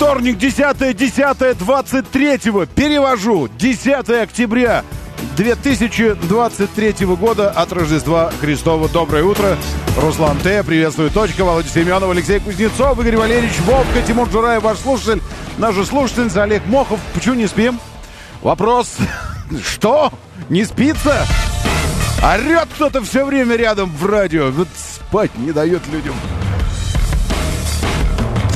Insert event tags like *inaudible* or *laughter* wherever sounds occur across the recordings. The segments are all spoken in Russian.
Вторник, 10 10 23 Перевожу. 10 октября 2023 года от Рождества Христова. Доброе утро. Руслан Т. Приветствую. Точка. Володя Семенов, Алексей Кузнецов, Игорь Валерьевич, Вовка, Тимур Джураев, ваш слушатель. Наш же слушатель Олег Мохов. Почему не спим? Вопрос. *laughs* Что? Не спится? Орет кто-то все время рядом в радио. Вот спать не дает людям.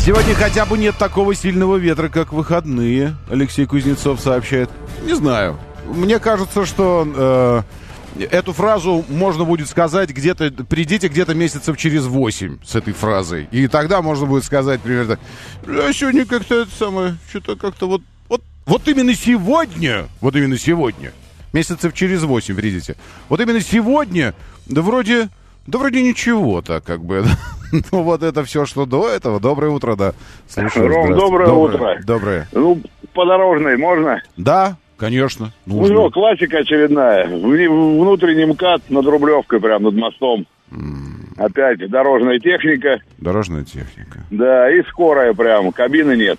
Сегодня хотя бы нет такого сильного ветра, как выходные, Алексей Кузнецов сообщает. Не знаю. Мне кажется, что э, эту фразу можно будет сказать где-то, придите где-то месяцев через 8 с этой фразой. И тогда можно будет сказать примерно, а сегодня как-то это самое, что-то как-то вот, вот, вот именно сегодня, вот именно сегодня, месяцев через 8 придите. Вот именно сегодня, да вроде, да вроде ничего так как бы. *laughs* Ну, вот это все, что до этого. Доброе утро, да. Слушаю, Ром, доброе, доброе утро. Доброе. Ну, подорожный можно? Да, конечно. Нужно. Ну, классика очередная. Внутренний МКАД над Рублевкой, прям над мостом. Mm. Опять дорожная техника. Дорожная техника. Да, и скорая прям. Кабины нет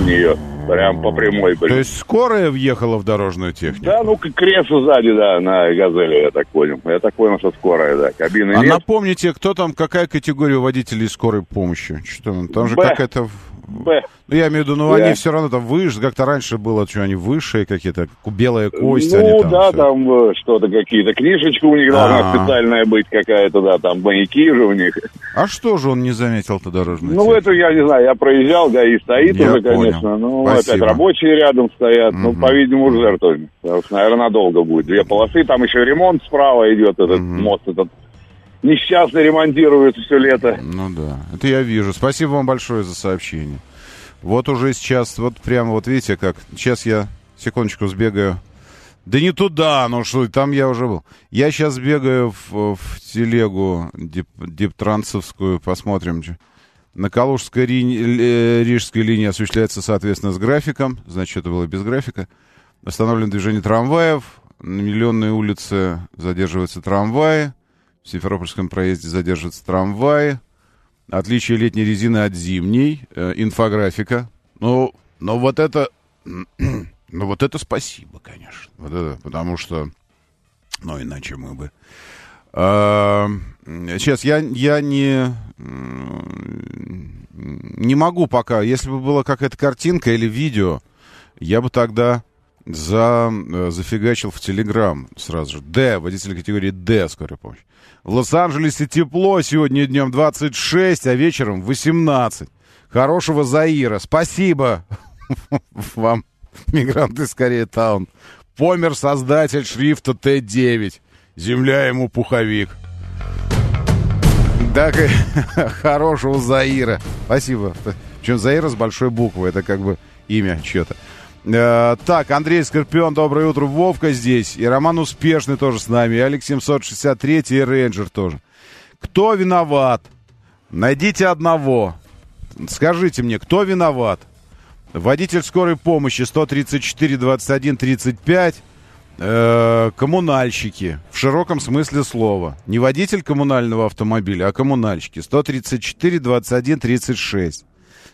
у нее. Прям по прямой. Блин. То есть скорая въехала в дорожную технику? Да, ну к кресу сзади, да, на «Газели», я так понял. Я так понял, что скорая, да. Кабины а нет. напомните, кто там, какая категория водителей скорой помощи? Что там же Б. какая-то... Б. Ну, я имею в виду, ну, Да. они все равно там выше, как-то раньше было, что они высшие какие-то, белая кость, ну, они там да, всё. там э, что-то какие-то. Книжечка у них должна А. специальная быть какая-то, да, там маяки же у них. А что же он не заметил-то дорожную Ну, это я не знаю, я проезжал, ГАИ стоит Я уже, понял. конечно. Ну, Спасибо. опять рабочие рядом стоят. Ну, Мгм. по-видимому, жертвами. Потому что, наверное, надолго будет. Две полосы, там еще ремонт справа идет, этот мост этот. Несчастный ремонтируют все лето. Ну да, это я вижу. Спасибо вам большое за сообщение. Вот уже сейчас, вот прямо вот видите как, сейчас я, секундочку, сбегаю. Да не туда, ну что, там я уже был. Я сейчас сбегаю в, в телегу дип, диптрансовскую, посмотрим. На Калужской ри- рижской линии осуществляется, соответственно, с графиком. Значит, это было без графика. Остановлено движение трамваев. На Миллионной улице задерживаются трамваи. В Симферопольском проезде задерживаются трамваи. Отличие летней резины от зимней. Э, инфографика. Ну, но вот это... *clears throat* Ну, вот это спасибо, конечно. Вот это, потому что... Ну, иначе мы бы... А, Сейчас я, я не... Не могу пока. Если бы была какая-то картинка или видео, я бы тогда за, э, зафигачил в Телеграм сразу же. Д, водитель категории Д, скорая помощь. В Лос-Анджелесе тепло, сегодня днем 26, а вечером 18. Хорошего Заира. Спасибо *laughs* вам, мигранты скорее таун. Помер создатель шрифта Т9. Земля ему пуховик. Так, и *laughs* хорошего Заира. Спасибо. Причем Заира с большой буквы. Это как бы имя чье-то. Э, так, Андрей Скорпион, доброе утро. Вовка здесь. И Роман Успешный тоже с нами. И Алекс 763 и Рейнджер тоже. Кто виноват? Найдите одного. Скажите мне, кто виноват? Водитель скорой помощи 134 21 35 э, коммунальщики в широком смысле слова. Не водитель коммунального автомобиля, а коммунальщики. 134 21 36.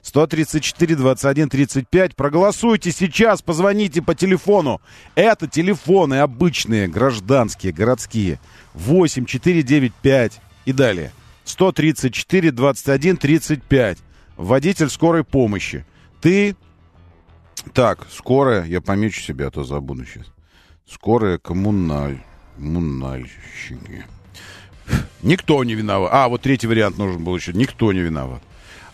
134 21 35. Проголосуйте сейчас, позвоните по телефону. Это телефоны обычные, гражданские, городские. 8 4 9 5 и далее. 134 21 35. Водитель скорой помощи. Ты... Так, скорая, я помечу себя, а то забуду сейчас. Скорая коммуналь... коммунальщики. Никто не виноват. А, вот третий вариант нужен был еще. Никто не виноват.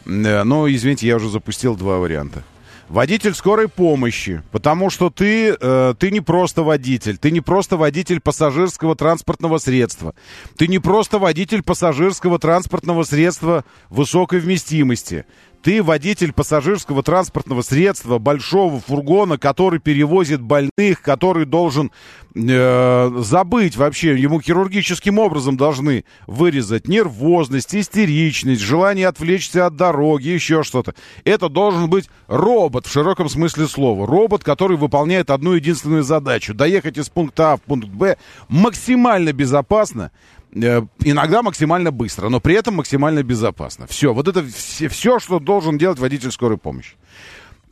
Э, Но, извините, я уже запустил два варианта. Водитель скорой помощи, потому что ты, э, ты не просто водитель, ты не просто водитель пассажирского транспортного средства, ты не просто водитель пассажирского транспортного средства высокой вместимости, ты водитель пассажирского транспортного средства, большого фургона, который перевозит больных, который должен э, забыть вообще, ему хирургическим образом должны вырезать нервозность, истеричность, желание отвлечься от дороги, еще что-то. Это должен быть робот в широком смысле слова. Робот, который выполняет одну единственную задачу. Доехать из пункта А в пункт Б максимально безопасно, иногда максимально быстро, но при этом максимально безопасно. Все, вот это все, все, что должен делать водитель скорой помощи.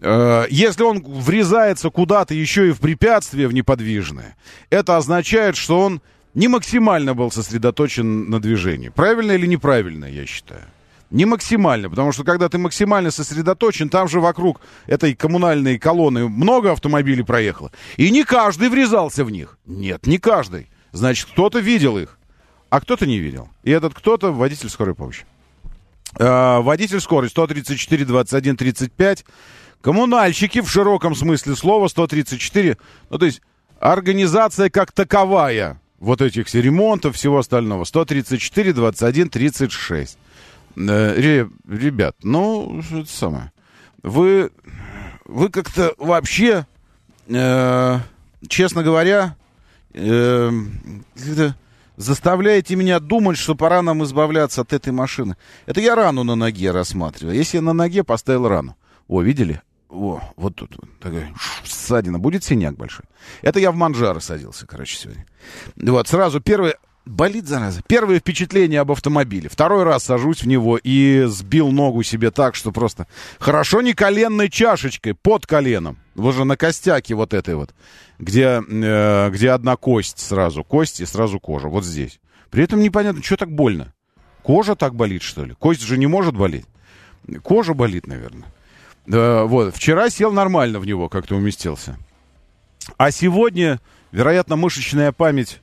Э, если он врезается куда-то еще и в препятствие, в неподвижное, это означает, что он не максимально был сосредоточен на движении. Правильно или неправильно, я считаю? Не максимально, потому что когда ты максимально сосредоточен, там же вокруг этой коммунальной колонны много автомобилей проехало. И не каждый врезался в них. Нет, не каждый. Значит, кто-то видел их а кто-то не видел. И этот кто-то водитель скорой помощи. Э, водитель скорой 134, 21, 35. Коммунальщики в широком смысле слова 134. Ну, то есть организация как таковая вот этих ремонтов, всего остального. 134, 21, 36. Э, ребят, ну, это самое. Вы, вы как-то вообще, э, честно говоря, э, заставляете меня думать, что пора нам избавляться от этой машины. Это я рану на ноге рассматриваю. Если я на ноге поставил рану. О, видели? О, вот тут такая ссадина. Будет синяк большой. Это я в манжары садился, короче, сегодня. Вот, сразу первое... Болит, зараза. Первое впечатление об автомобиле. Второй раз сажусь в него и сбил ногу себе так, что просто... Хорошо не коленной чашечкой, под коленом. Вот же на костяке вот этой вот где, э, где одна кость сразу, кость и сразу кожа, вот здесь. При этом непонятно, что так больно. Кожа так болит, что ли? Кость же не может болеть. Кожа болит, наверное. Да, вот. Вчера сел нормально в него, как-то уместился. А сегодня, вероятно, мышечная память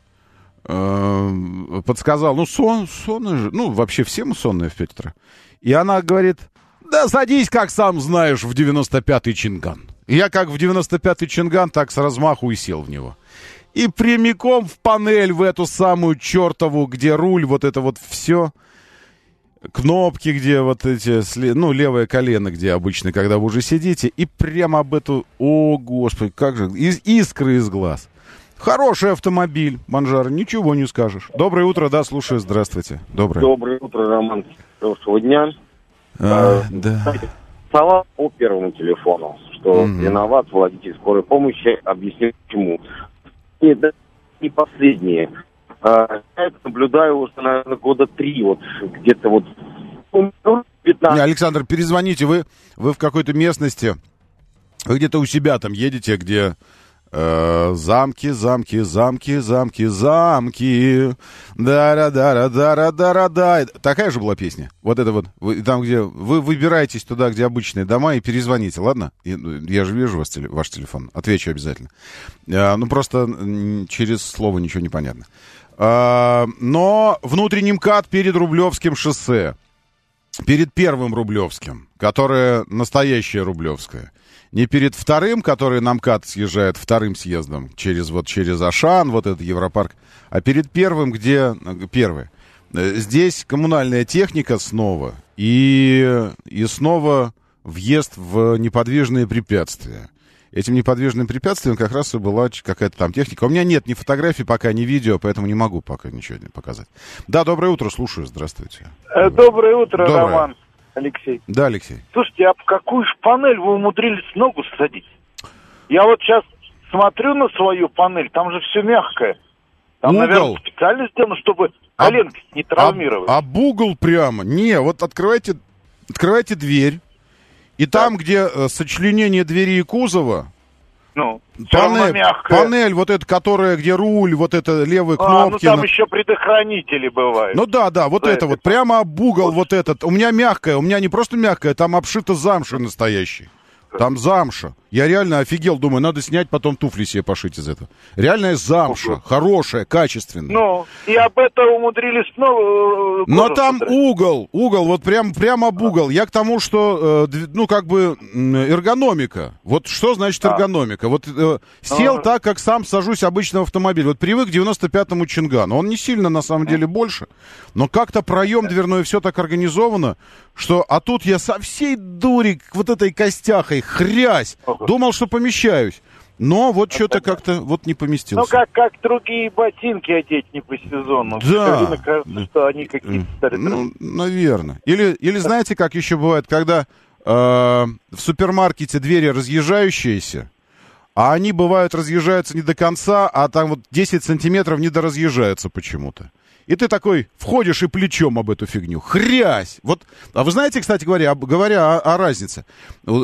э, подсказала. Ну, сон, сон же. Ну, вообще все мы сонные в 5 утра. И она говорит, да садись, как сам знаешь, в 95-й Чинган. Я как в 95-й Чинган, так с размаху и сел в него. И прямиком в панель, в эту самую чертову, где руль, вот это вот все. Кнопки, где вот эти, ну, левое колено, где обычно, когда вы уже сидите. И прямо об эту, о, господи, как же, из, искры из глаз. Хороший автомобиль, Манжар, ничего не скажешь. Доброе утро, да, слушаю, здравствуйте. Доброе. Доброе утро, Роман. Хорошего дня. А, а, да. Слова по первому телефону что угу. виноват водитель скорой помощи. Объясню почему. И, да, не последние. А, я это наблюдаю уже, наверное, года три, вот где-то вот 15. Александр, перезвоните, вы, вы в какой-то местности, вы где-то у себя там едете, где Э, замки, замки, замки, замки, замки. Дара, дара, дара, дара, да. Такая же была песня. Вот это вот. Вы, там, где вы выбираетесь туда, где обычные дома, и перезвоните, ладно? Ну, я же вижу вас, ваш телефон. Отвечу обязательно. А, ну, просто через слово ничего не понятно. А, но внутренний МКАД перед Рублевским шоссе. Перед первым Рублевским, которое настоящее Рублевское не перед вторым, который на МКАД съезжает вторым съездом, через вот через Ашан, вот этот Европарк, а перед первым, где первый. Э, здесь коммунальная техника снова, и, и снова въезд в неподвижные препятствия. Этим неподвижным препятствием как раз и была какая-то там техника. У меня нет ни фотографий пока, ни видео, поэтому не могу пока ничего не показать. Да, доброе утро, слушаю, здравствуйте. Э, доброе утро, доброе. Роман. Алексей. Да, Алексей. Слушайте, а какую же панель вы умудрились ногу садить? Я вот сейчас смотрю на свою панель, там же все мягкое. Там, угол. наверное, специально сделано, чтобы коленки а, не травмировать. А, а угол прямо? Не, вот открывайте, открывайте дверь, и да. там, где э, сочленение двери и кузова, ну, панель, панель вот эта, которая, где руль, вот это левые кнопки. А, ну там на... еще предохранители бывают. Ну да, да, вот это вот, прямо об угол вот. вот этот. У меня мягкая, у меня не просто мягкая, там обшито замша настоящий. Там замша. Я реально офигел, думаю, надо снять, потом туфли себе пошить из этого. Реальная замша, хорошая, качественная. Ну, и об этом умудрились снова... э, Но там содрать. угол, угол, вот прям, прям об угол. Я к тому, что, э, ну, как бы, эргономика. Вот что значит эргономика? Вот э, сел Ага. так, как сам сажусь обычно в автомобиль. Вот привык к 95-му Чингану. Он не сильно, на самом деле, больше. Но как-то проем дверной, все так организовано, что... А тут я со всей дури, к вот этой костяхой, хрясь. *laughs* думал, что помещаюсь. Но вот что-то *laughs* как-то вот не Ну, поместился. как, как другие ботинки одеть не по сезону. Да. Все время кажется, что они какие-то. Ну, наверное. Или, или знаете, как еще бывает, когда э, в супермаркете двери разъезжающиеся, а они бывают разъезжаются не до конца, а там вот 10 сантиметров не доразъезжаются почему-то. И ты такой входишь и плечом об эту фигню. Хрясь! Вот, а вы знаете, кстати говоря, об- говоря о, о разнице,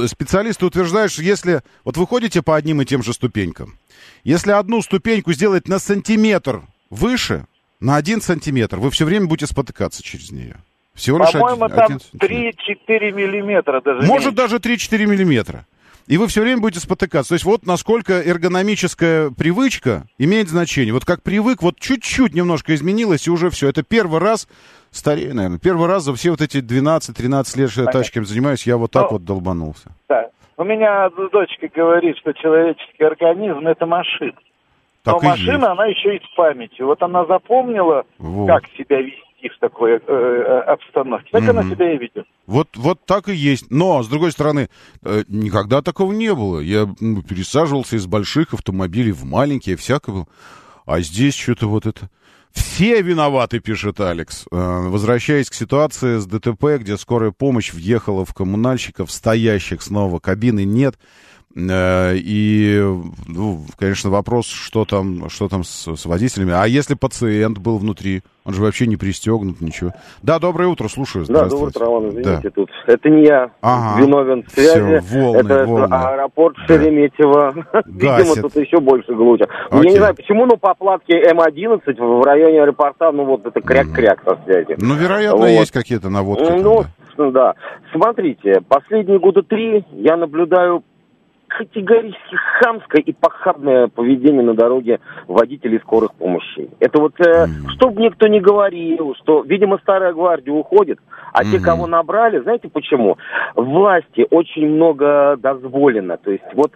специалисты утверждают, что если вот вы ходите по одним и тем же ступенькам, если одну ступеньку сделать на сантиметр выше, на один сантиметр, вы все время будете спотыкаться через нее. Всего лишь По-моему, один, там один сантиметр. 3-4 миллиметра даже. Может, меньше. даже 3-4 миллиметра. И вы все время будете спотыкаться. То есть вот насколько эргономическая привычка имеет значение. Вот как привык, вот чуть-чуть немножко изменилось, и уже все. Это первый раз, старею, наверное, первый раз за все вот эти 12-13 лет, что я тачками занимаюсь, я вот так Ну, вот долбанулся. Да. У меня дочка говорит, что человеческий организм это машина. Так Но машина, есть. она еще и с памятью. Вот она запомнила, Вот. как себя вести в такой э, э, обстановке. Так она Мгм. себя и ведет. Вот, вот так и есть. Но, с другой стороны, э, никогда такого не было. Я ну, пересаживался из больших автомобилей в маленькие, всякое было. А здесь что-то вот это... Все виноваты, пишет Алекс. Э, Возвращаясь к ситуации с ДТП, где скорая помощь въехала в коммунальщиков, стоящих снова, кабины нет. Э, И, ну, конечно, вопрос, что там, что там с, с водителями. А если пациент был внутри? Он же вообще не пристегнут, ничего. Да, доброе утро, слушаю. Да, доброе утро, Роман, извините, Да. тут. Это не я Ага. виновен в связи. Всё, волны, это волны. аэропорт Да. Шереметьево. Видимо, Гасит. тут еще больше глутят. Окей. Я не знаю, почему, но по платке М11 в районе аэропорта, ну вот это кряк-кряк со связи. Ну, вероятно, Вот. есть какие-то наводки. там, Ну, да. да. Смотрите, последние года три я наблюдаю категорически хамское и похабное поведение на дороге водителей скорых помощей. Это вот, э, чтобы никто не говорил, что, видимо, старая гвардия уходит, а те, Мгм. кого набрали, знаете почему? Власти очень много дозволено. То есть вот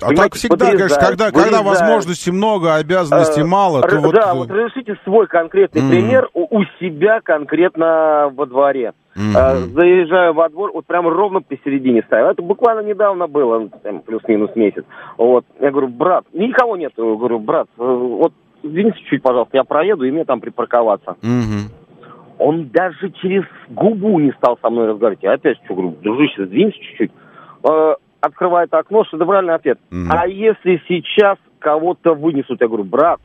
А так всегда, конечно, когда, когда вырезают. возможностей много, а обязанностей Э, мало, то р- вот... Да, вот разрешите свой конкретный Мгм. пример у, у себя конкретно во дворе. Э, заезжаю во двор, вот прям ровно посередине ставил. Это буквально недавно было, ну, там, плюс-минус месяц. Вот. Я говорю, брат, никого нет. Я говорю, брат, э, вот извините чуть, пожалуйста, я проеду, и мне там припарковаться. мгм. Он даже через губу не стал со мной разговаривать. Я опять что говорю, дружище, сдвинься чуть-чуть. Э, открывает окно, что это правильный ответ. Мгм. А если сейчас кого-то вынесут? Я говорю, брат,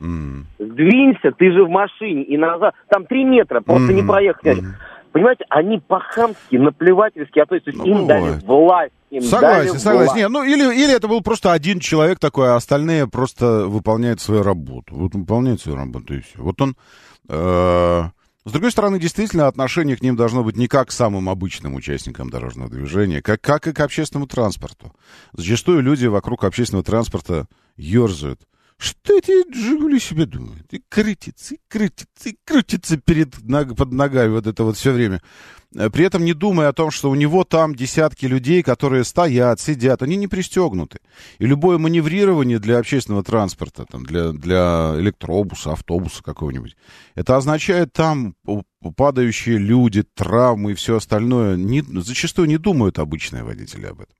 М. сдвинься, ты же в машине и назад. Там три метра, просто не Мгм. проехать. Мгм. Понимаете, они по-хамски, наплевательски относятся. То есть Ну, им дали бывает. власть. Им Согласен, дали согласен. власть. Не, ну, или, или это был просто один человек такой, а остальные просто выполняют свою работу. Вот выполняют свою работу, и все. Вот он... э, С другой стороны, действительно, отношение к ним должно быть не как к самым обычным участникам дорожного движения, как, как и к общественному транспорту. Зачастую люди вокруг общественного транспорта ерзают. Что эти «Жигули» себе думают? И крутится, и крутится, и крутится перед, под ногами вот это вот все время. Э, При этом не думая о том, что у него там десятки людей, которые стоят, сидят, они не пристегнуты. И любое маневрирование для общественного транспорта, там, для, для электробуса, автобуса какого-нибудь, это означает там падающие люди, травмы и все остальное. Не- зачастую не думают обычные водители об этом.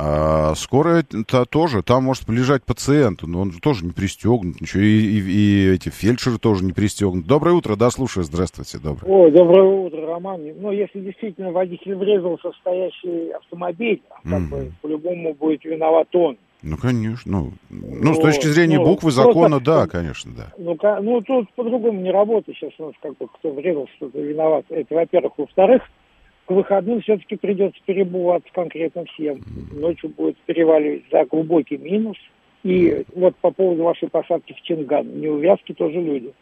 А скорая это тоже, там может лежать пациент, но он же тоже не пристегнут, ничего, и, и- и эти фельдшеры тоже не пристегнут. Доброе утро, да, слушаю, здравствуйте, доброе. Ой, доброе утро, Роман. Ну, если действительно водитель врезался в стоящий автомобиль, как Мгм. бы по-любому будет виноват он. Ну, конечно, ну, ну, с Вот, точки зрения ну, буквы просто- закона, да, конечно, да. Ну, ну тут по-другому не работает сейчас у нас, как бы, кто врезался, кто виноват. Это, во-первых. Во-вторых, к выходным все-таки придется перебываться конкретно всем. Ночью будет переваливать за глубокий минус. И вот по поводу вашей посадки в Чинган, неувязки тоже люди.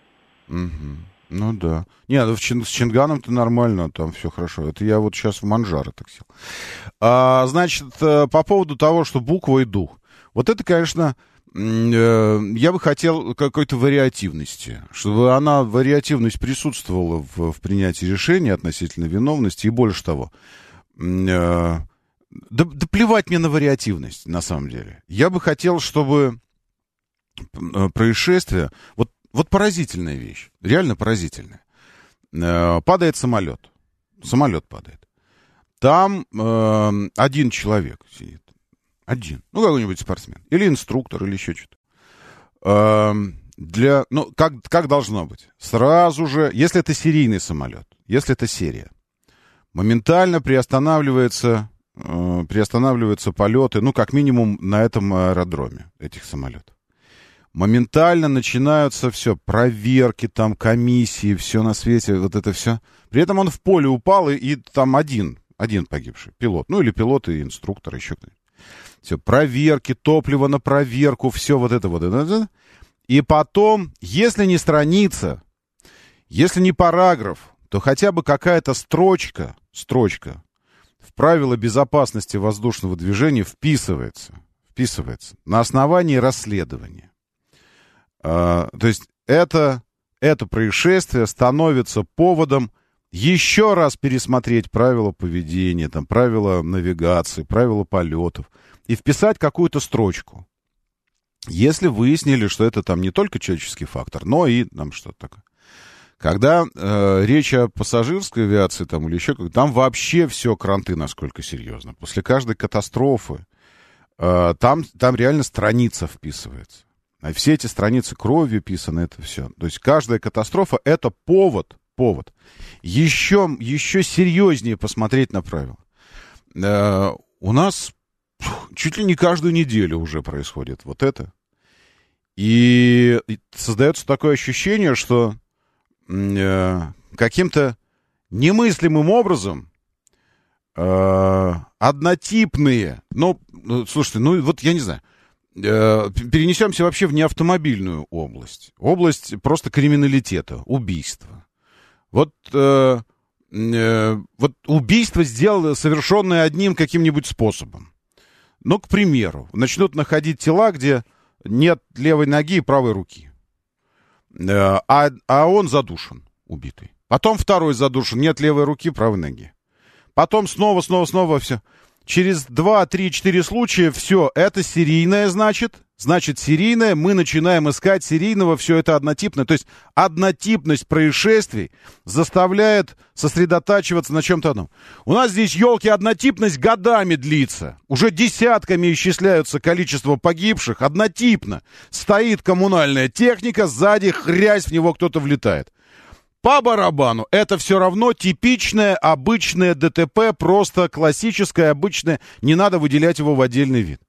Мгм. Ну да. Не, ну в Чин, с Чинганом-то нормально, там все хорошо. Это я вот сейчас в Манжаро так сел. А, значит, э, по поводу того, что буква и дух. Вот это, конечно, я бы хотел какой-то вариативности, чтобы она, вариативность присутствовала в, в принятии решения относительно виновности, и больше того, э, да, да плевать мне на вариативность, на самом деле. Я бы хотел, чтобы происшествие, вот вот поразительная вещь, реально поразительная. Э, падает самолет. Самолет падает. Там э, один человек сидит. Один. Ну, какой-нибудь спортсмен. Или инструктор, или еще что-то. Для, ну, как, как должно быть? Сразу же, если это серийный самолет, если это серия, моментально приостанавливается, э, приостанавливаются полеты, ну, как минимум на этом аэродроме этих самолетов моментально начинаются все, проверки там, комиссии, все на свете, вот это все. При этом он в поле упал, и, и там один, один погибший, пилот. Ну, или пилот и инструктор, еще кто-нибудь. Все, проверки, топливо на проверку, все вот это вот. И потом, если не страница, если не параграф, то хотя бы какая-то строчка, строчка в правила безопасности воздушного движения вписывается, вписывается на основании расследования. А, то есть это, это происшествие становится поводом еще раз пересмотреть правила поведения, там, правила навигации, правила полетов и вписать какую-то строчку. Если выяснили, что это там не только человеческий фактор, но и там что-то такое. Когда э, речь о пассажирской авиации там или еще как там вообще все кранты насколько серьезно. После каждой катастрофы э, там, там реально страница вписывается. А все эти страницы кровью писаны, это все. То есть каждая катастрофа — это повод, повод. Еще, еще серьезнее посмотреть на правила. Э, у нас чуть ли не каждую неделю уже происходит вот это. И создается такое ощущение, что э, каким-то немыслимым образом э, однотипные, ну, ну, слушайте, ну вот я не знаю, Э, перенесемся вообще в неавтомобильную область. Область просто криминалитета, убийства. Вот, э, э, вот убийство сделано, совершенное одним каким-нибудь способом. Ну, к примеру, начнут находить тела, где нет левой ноги и правой руки. Э, а, а он задушен, убитый. Потом второй задушен, нет левой руки, правой ноги. Потом снова, снова, снова все. Через 2, 3, 4 случая все, это серийное, значит. Значит, серийное, мы начинаем искать серийного, все это однотипно. То есть однотипность происшествий заставляет сосредотачиваться на чем-то одном. У нас здесь, елки, однотипность годами длится. Уже десятками исчисляются количество погибших. Однотипно. Стоит коммунальная техника, сзади хрясь в него кто-то влетает. По барабану. Это все равно типичное, обычное ДТП, просто классическое, обычное. Не надо выделять его в отдельный вид.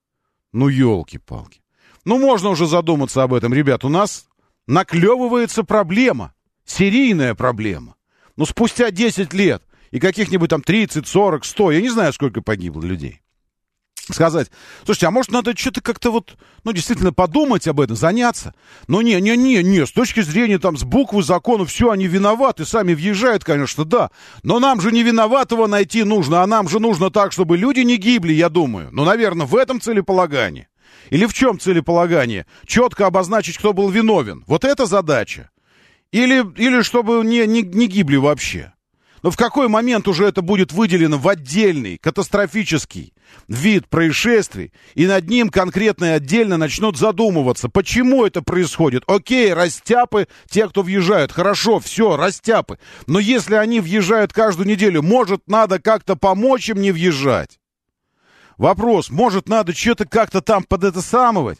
Ну, елки-палки. Ну, можно уже задуматься об этом. Ребят, у нас наклевывается проблема. Серийная проблема. Ну, спустя 10 лет и каких-нибудь там 30, 40, 100, я не знаю, сколько погибло людей сказать, слушайте, а может надо что-то как-то вот, ну, действительно подумать об этом, заняться? Ну, не, не, не, не, с точки зрения там с буквы закона все, они виноваты, сами въезжают, конечно, да, но нам же не виноватого найти нужно, а нам же нужно так, чтобы люди не гибли, я думаю. Ну, наверное, в этом целеполагании. Или в чем целеполагание? Четко обозначить, кто был виновен. Вот это задача. Или, или чтобы не, не, не гибли вообще. Но в какой момент уже это будет выделено в отдельный, катастрофический вид происшествий, и над ним конкретно и отдельно начнут задумываться, почему это происходит. Окей, растяпы, те, кто въезжают, хорошо, все, растяпы. Но если они въезжают каждую неделю, может, надо как-то помочь им не въезжать? Вопрос, может, надо что-то как-то там под это самовать?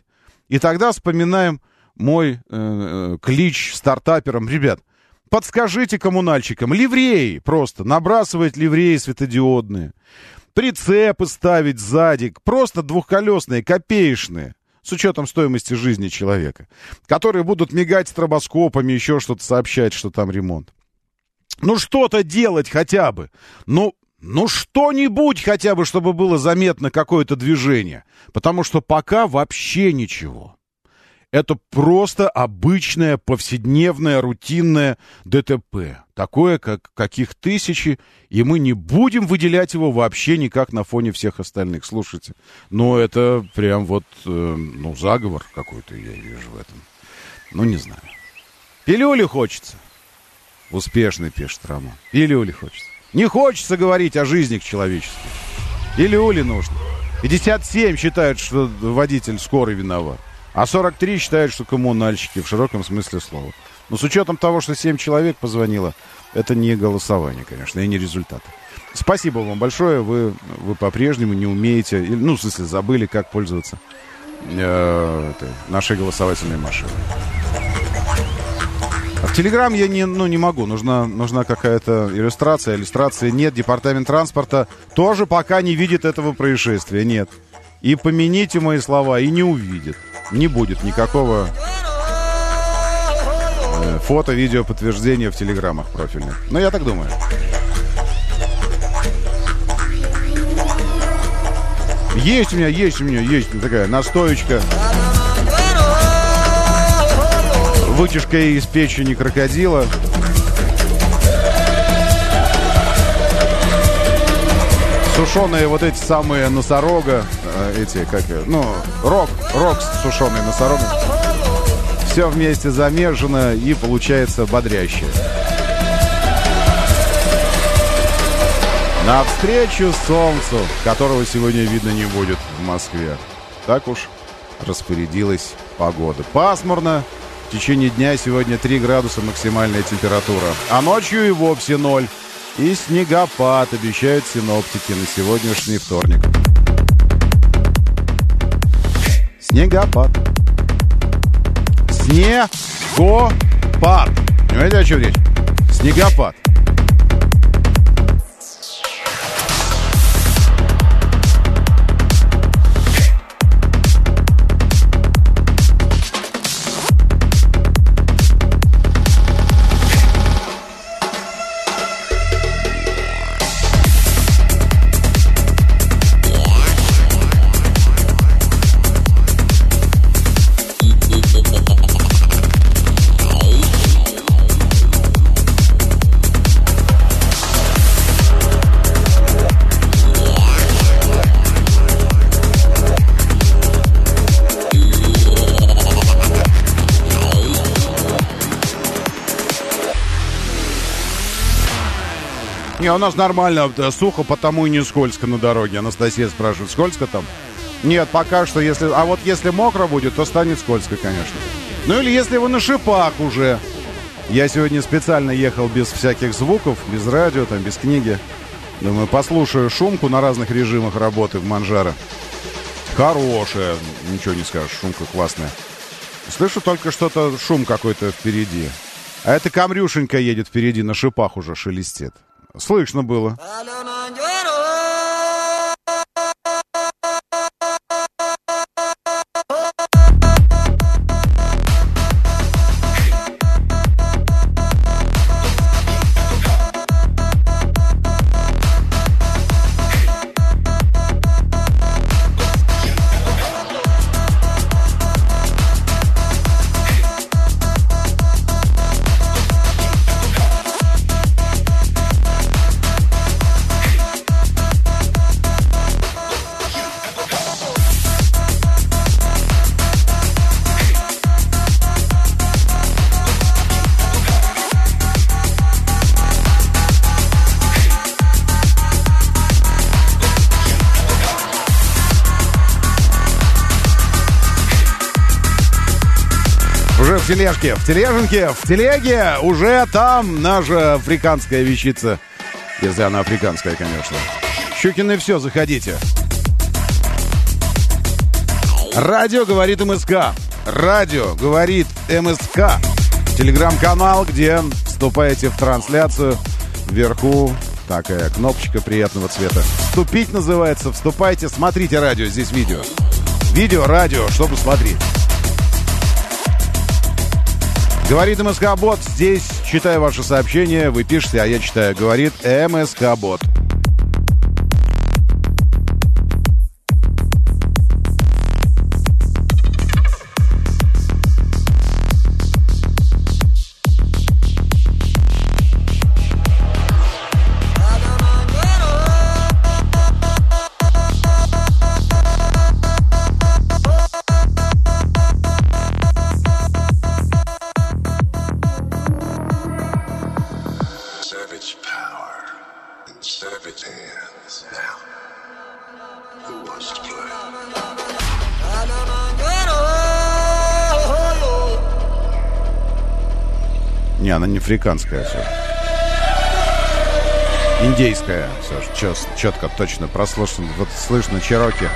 И тогда вспоминаем мой э, э клич стартаперам. Ребят, Подскажите коммунальщикам, ливреи просто, набрасывать ливреи светодиодные, прицепы ставить сзади, просто двухколесные, копеечные, с учетом стоимости жизни человека, которые будут мигать стробоскопами, еще что-то сообщать, что там ремонт. Ну, что-то делать хотя бы. Ну, ну, что-нибудь хотя бы, чтобы было заметно какое-то движение. Потому что пока вообще ничего. Это просто обычное, повседневное, рутинное ДТП. Такое, как, каких тысячи, и мы не будем выделять его вообще никак на фоне всех остальных. Слушайте, ну это прям вот, э, ну, заговор какой-то я вижу в этом. Ну, не знаю. Пилюли хочется. Успешный пишет Роман. Пилюли хочется. Не хочется говорить о жизни человеческих. Пилюли нужно. 57 считают, что водитель скорый виноват. А 43 считают, что коммунальщики в широком смысле слова. Но с учетом того, что 7 человек позвонило, это не голосование, конечно, и не результаты. Спасибо вам большое. Вы, вы по-прежнему не умеете, ну, в смысле, забыли, как пользоваться э, этой, нашей голосовательной машиной. А в Телеграм я не, ну, не могу. Нужна, нужна какая-то иллюстрация. Иллюстрации нет. Департамент транспорта тоже пока не видит этого происшествия. Нет. И помяните мои слова, и не увидит не будет никакого э, фото, видео подтверждения в телеграммах профильных. Ну, я так думаю. Есть у меня, есть у меня, есть такая настоечка. Вытяжка из печени крокодила. Сушеные вот эти самые носорога. Э, эти, как, ну, рок, рок с сушеной носорогом. Все вместе замержено и получается бодрящее. Навстречу солнцу, которого сегодня видно не будет в Москве. Так уж распорядилась погода. Пасмурно. В течение дня сегодня 3 градуса максимальная температура. А ночью и вовсе ноль. И снегопад обещают синоптики на сегодняшний вторник. Снегопад. Снегопад. Понимаете, о чем речь? Снегопад. Не, у нас нормально, да, сухо, потому и не скользко на дороге. Анастасия спрашивает, скользко там? Нет, пока что, если... А вот если мокро будет, то станет скользко, конечно. Ну или если вы на шипах уже. Я сегодня специально ехал без всяких звуков, без радио, там, без книги. Думаю, послушаю шумку на разных режимах работы в Манжаро. Хорошая, ничего не скажешь, шумка классная. Слышу только что-то, шум какой-то впереди. А это Камрюшенька едет впереди, на шипах уже шелестит. Слышно было. В тележке, в тележенке, в телеге уже там наша африканская вещица. Если она африканская, конечно. Щукины все, заходите. Радио говорит МСК. Радио говорит МСК. Телеграм-канал, где вступаете в трансляцию. Вверху такая кнопочка приятного цвета. Вступить называется. Вступайте, смотрите радио. Здесь видео. Видео, радио, чтобы смотреть. Говорит МСК Бот. Здесь читаю ваши сообщения. Вы пишете, а я читаю. Говорит МСК Бот. Африканская все. Индейская все четко, точно прослушано. Вот слышно Чероки.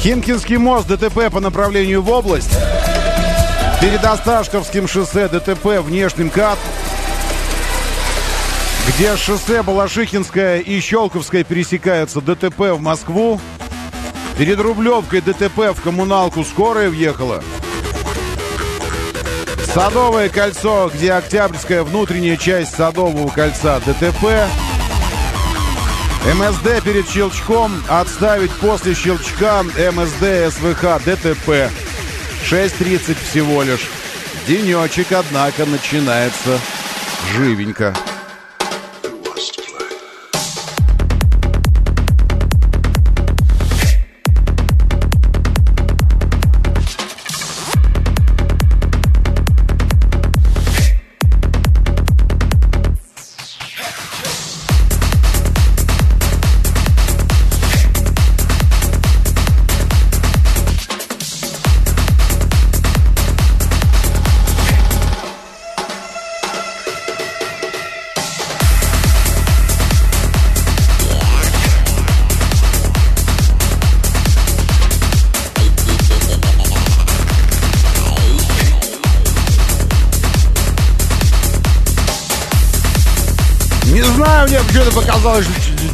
Химкинский мост, ДТП по направлению в область. Перед Осташковским шоссе ДТП внешним КАТ. Где шоссе Балашихинское и Щелковское пересекаются ДТП в Москву. Перед Рублевкой ДТП в коммуналку скорая въехала. Садовое кольцо, где Октябрьская внутренняя часть Садового кольца ДТП. МСД перед щелчком, отставить после щелчка МСД СВХ ДТП. 6.30 всего лишь. Денечек, однако, начинается живенько.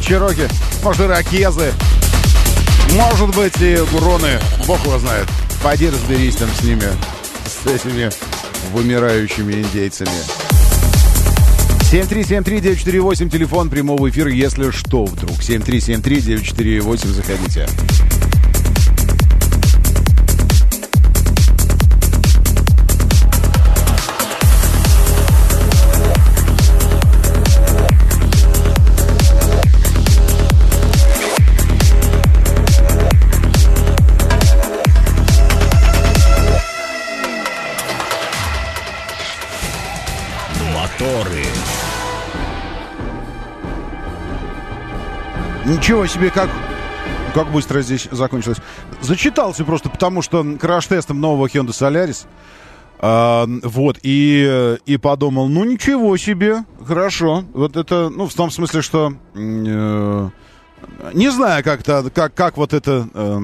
Что Чироки, может, иракезы, может быть, и гуроны, бог его знает. Пойди разберись там с ними, с этими вымирающими индейцами. 7373948, телефон прямого эфира, если что вдруг. 7373948, заходите. Ничего себе, как, как быстро здесь закончилось. Зачитался просто потому, что краш-тестом нового Hyundai Solaris. А, вот, и, и подумал, ну ничего себе, хорошо. Вот это, ну, в том смысле, что... Э, не знаю, как-то, как, как вот это... Э,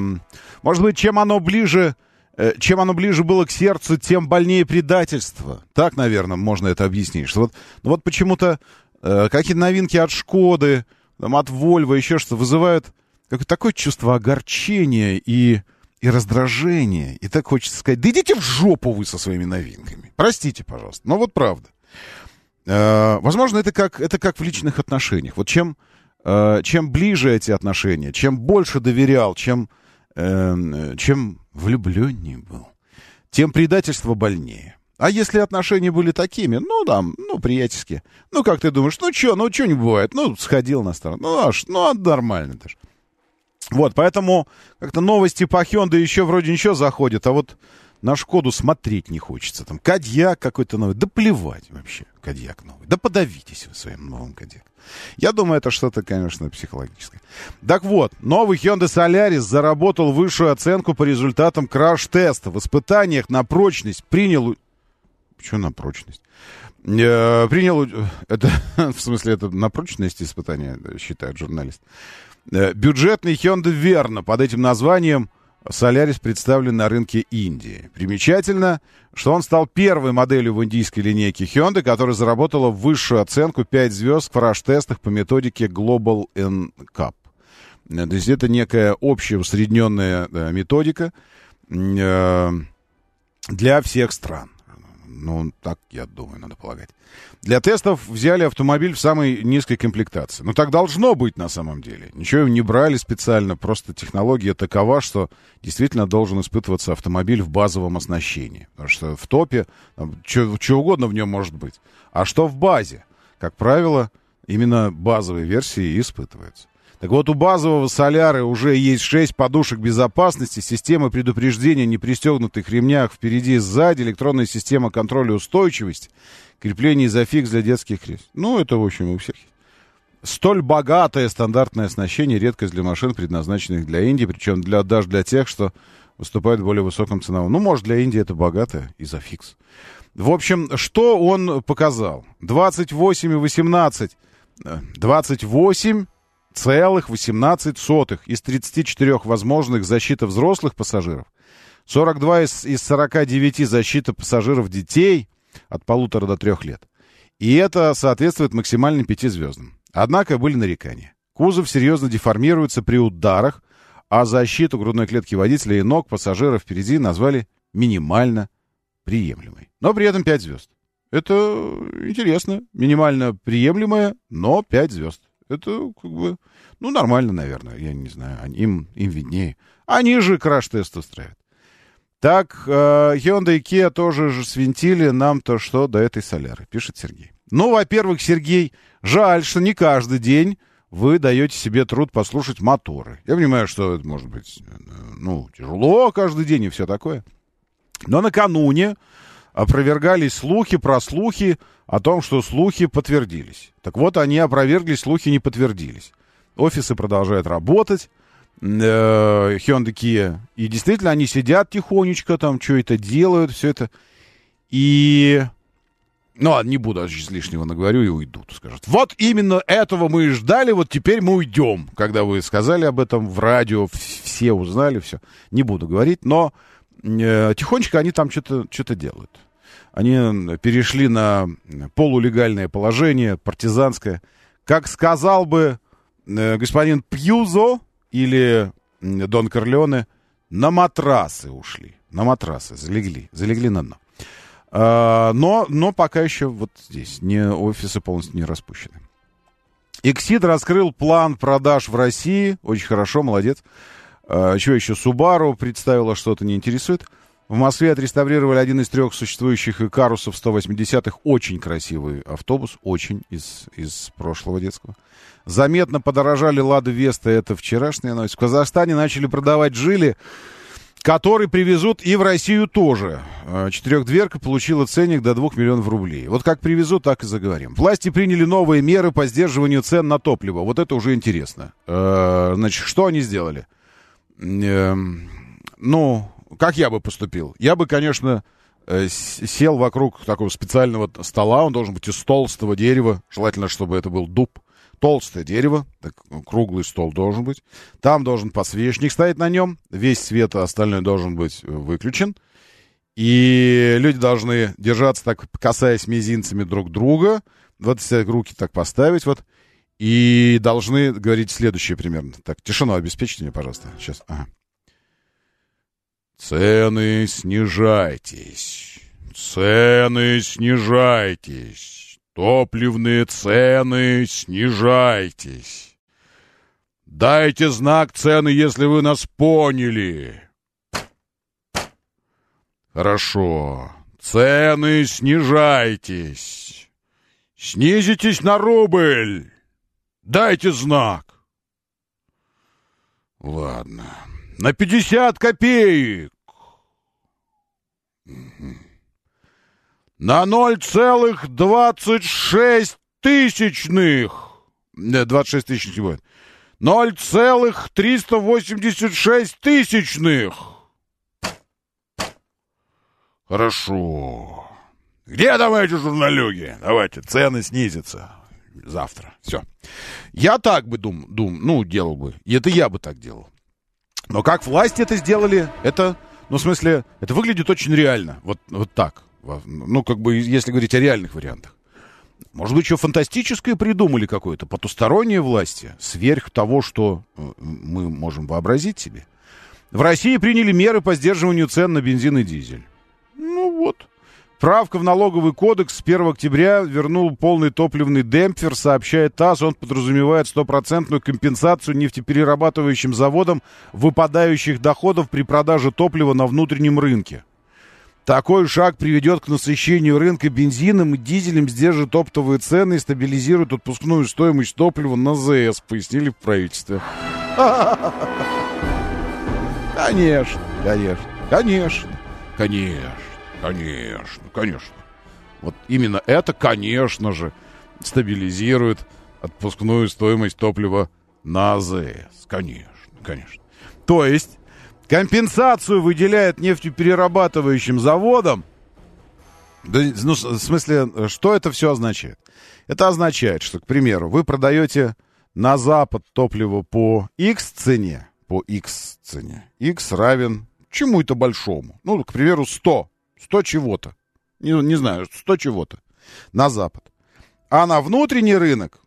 может быть, чем оно ближе... Э, чем оно ближе было к сердцу, тем больнее предательство. Так, наверное, можно это объяснить. Что вот, ну вот почему-то э, какие-то новинки от Шкоды, там, от Вольва, еще что вызывают какое-то такое чувство огорчения и, и раздражения. И так хочется сказать, да идите в жопу вы со своими новинками. Простите, пожалуйста. Но вот правда. Э, возможно, это как, это как в личных отношениях. Вот чем, э, чем ближе эти отношения, чем больше доверял, чем, э, чем влюбленнее был, тем предательство больнее. А если отношения были такими, ну, там, ну, приятельские, ну, как ты думаешь, ну, что, ну, что не бывает, ну, сходил на сторону, ну, аж, ну, а нормально даже. Вот, поэтому как-то новости по Hyundai еще вроде ничего заходят, а вот на Шкоду смотреть не хочется. Там Кадьяк какой-то новый. Да плевать вообще, Кадьяк новый. Да подавитесь вы своим новым Кадьяком. Я думаю, это что-то, конечно, психологическое. Так вот, новый Hyundai Solaris заработал высшую оценку по результатам краш-теста. В испытаниях на прочность принял что на прочность? Э, принял... Это, *laughs* в смысле, это на прочность испытания, считает журналист. Э, бюджетный Hyundai Verna под этим названием Солярис представлен на рынке Индии. Примечательно, что он стал первой моделью в индийской линейке Hyundai, которая заработала высшую оценку 5 звезд в краш-тестах по методике Global NCAP. Э, то есть это некая общая усредненная методика для всех стран. Ну, так, я думаю, надо полагать. Для тестов взяли автомобиль в самой низкой комплектации. Ну, так должно быть на самом деле. Ничего не брали специально, просто технология такова, что действительно должен испытываться автомобиль в базовом оснащении. Потому что в топе что угодно в нем может быть. А что в базе? Как правило, именно базовые версии испытываются. Так вот, у базового соляры уже есть 6 подушек безопасности, система предупреждения непристегнутых ремнях впереди и сзади, электронная система контроля устойчивости, крепление изофикс для детских кресел. Ну, это, в общем, у всех. Столь богатое стандартное оснащение, редкость для машин, предназначенных для Индии, причем для, даже для тех, что выступают в более высоком ценовом. Ну, может, для Индии это богатое изофикс. В общем, что он показал? 28,18. 28 целых 18 сотых из 34 возможных защиты взрослых пассажиров, 42 из, из 49 защиты пассажиров детей от полутора до трех лет. И это соответствует максимальным пяти звездам. Однако были нарекания. Кузов серьезно деформируется при ударах, а защиту грудной клетки водителя и ног пассажиров впереди назвали минимально приемлемой. Но при этом 5 звезд. Это интересно. Минимально приемлемая, но 5 звезд. Это как бы, ну, нормально, наверное. Я не знаю, им, им виднее. Они же краш-тест устраивают. Так, э, Hyundai и Kia тоже же свинтили нам-то что до этой соляры, пишет Сергей. Ну, во-первых, Сергей, жаль, что не каждый день вы даете себе труд послушать моторы. Я понимаю, что это может быть, э, ну, тяжело каждый день и все такое. Но накануне опровергались слухи про слухи о том, что слухи подтвердились. Так вот, они опровергли, слухи не подтвердились. Офисы продолжают работать, э, Hyundai Kia, и действительно они сидят тихонечко, там что это делают, все это. И ну, ладно, не буду, а лишнего наговорю и уйдут. Скажут, вот именно этого мы и ждали, вот теперь мы уйдем. Когда вы сказали об этом в радио, все узнали, все. Не буду говорить, но тихонечко они там что-то что делают. Они перешли на полулегальное положение, партизанское. Как сказал бы э, господин Пьюзо или Дон Корлеоне, на матрасы ушли. На матрасы, залегли, залегли на дно. А, но, но пока еще вот здесь не, офисы полностью не распущены. Exit раскрыл план продаж в России. Очень хорошо, молодец. А, чего еще? Subaru представила что-то, не интересует. В Москве отреставрировали один из трех существующих Икарусов 180-х. Очень красивый автобус, очень из, из прошлого детского. Заметно подорожали Лада Веста, это вчерашняя новость. В Казахстане начали продавать жили который привезут и в Россию тоже. Э, четырехдверка получила ценник до 2 миллионов рублей. Вот как привезут, так и заговорим. Власти приняли новые меры по сдерживанию цен на топливо. Вот это уже интересно. Э, значит, что они сделали? Эм, ну, как я бы поступил? Я бы, конечно, э, сел вокруг такого специального стола. Он должен быть из толстого дерева. Желательно, чтобы это был дуб толстое дерево, так, круглый стол должен быть. Там должен подсвечник стоять на нем, весь свет остальной должен быть э, выключен. И люди должны держаться так, касаясь мизинцами друг друга. Вот руки так поставить, вот. И должны говорить следующее примерно. Так, тишину обеспечьте мне, пожалуйста. Сейчас, ага. Цены снижайтесь. Цены снижайтесь. Топливные цены снижайтесь. Дайте знак цены, если вы нас поняли. Хорошо. Цены снижайтесь. Снизитесь на рубль. Дайте знак. Ладно. На пятьдесят копеек. На 0,26 тысячных. Нет, 26 тысяч не будет. 0,386 тысячных. Хорошо. Где давайте журналюги? Давайте, цены снизятся завтра. Все. Я так бы дум, дум, ну, делал бы. И это я бы так делал. Но как власти это сделали, это, ну, в смысле, это выглядит очень реально. Вот, вот так. Ну, как бы, если говорить о реальных вариантах. Может быть, что фантастическое придумали какое-то, потустороннее власти, сверх того, что э, мы можем вообразить себе. В России приняли меры по сдерживанию цен на бензин и дизель. Ну вот. Правка в налоговый кодекс с 1 октября вернул полный топливный демпфер, сообщает ТАСС. Он подразумевает стопроцентную компенсацию нефтеперерабатывающим заводам выпадающих доходов при продаже топлива на внутреннем рынке. Такой шаг приведет к насыщению рынка бензином и дизелем, сдержит оптовые цены и стабилизирует отпускную стоимость топлива на ЗС, пояснили в правительстве. *laughs* Конечно, конечно, конечно, конечно, конечно, конечно. Вот именно это, конечно же, стабилизирует отпускную стоимость топлива на АЗС. Конечно, конечно. То есть компенсацию выделяет нефтеперерабатывающим заводам. Да, ну, в смысле, что это все означает? Это означает, что, к примеру, вы продаете на Запад топливо по X цене, по X цене. X равен чему-то большому. Ну, к примеру, 100. 100 чего-то. Не, не знаю, 100 чего-то. На Запад. А на внутренний рынок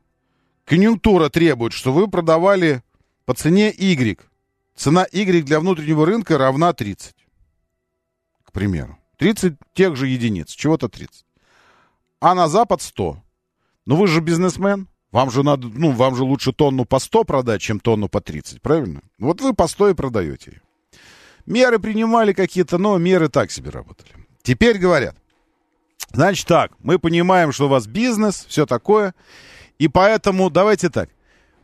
конъюнктура требует, что вы продавали по цене Y. Цена Y для внутреннего рынка равна 30. К примеру. 30 тех же единиц. Чего-то 30. А на Запад 100. Ну вы же бизнесмен. Вам же надо, ну, вам же лучше тонну по 100 продать, чем тонну по 30, правильно? Вот вы по 100 и продаете. Меры принимали какие-то, но меры так себе работали. Теперь говорят, значит так, мы понимаем, что у вас бизнес, все такое, и поэтому давайте так,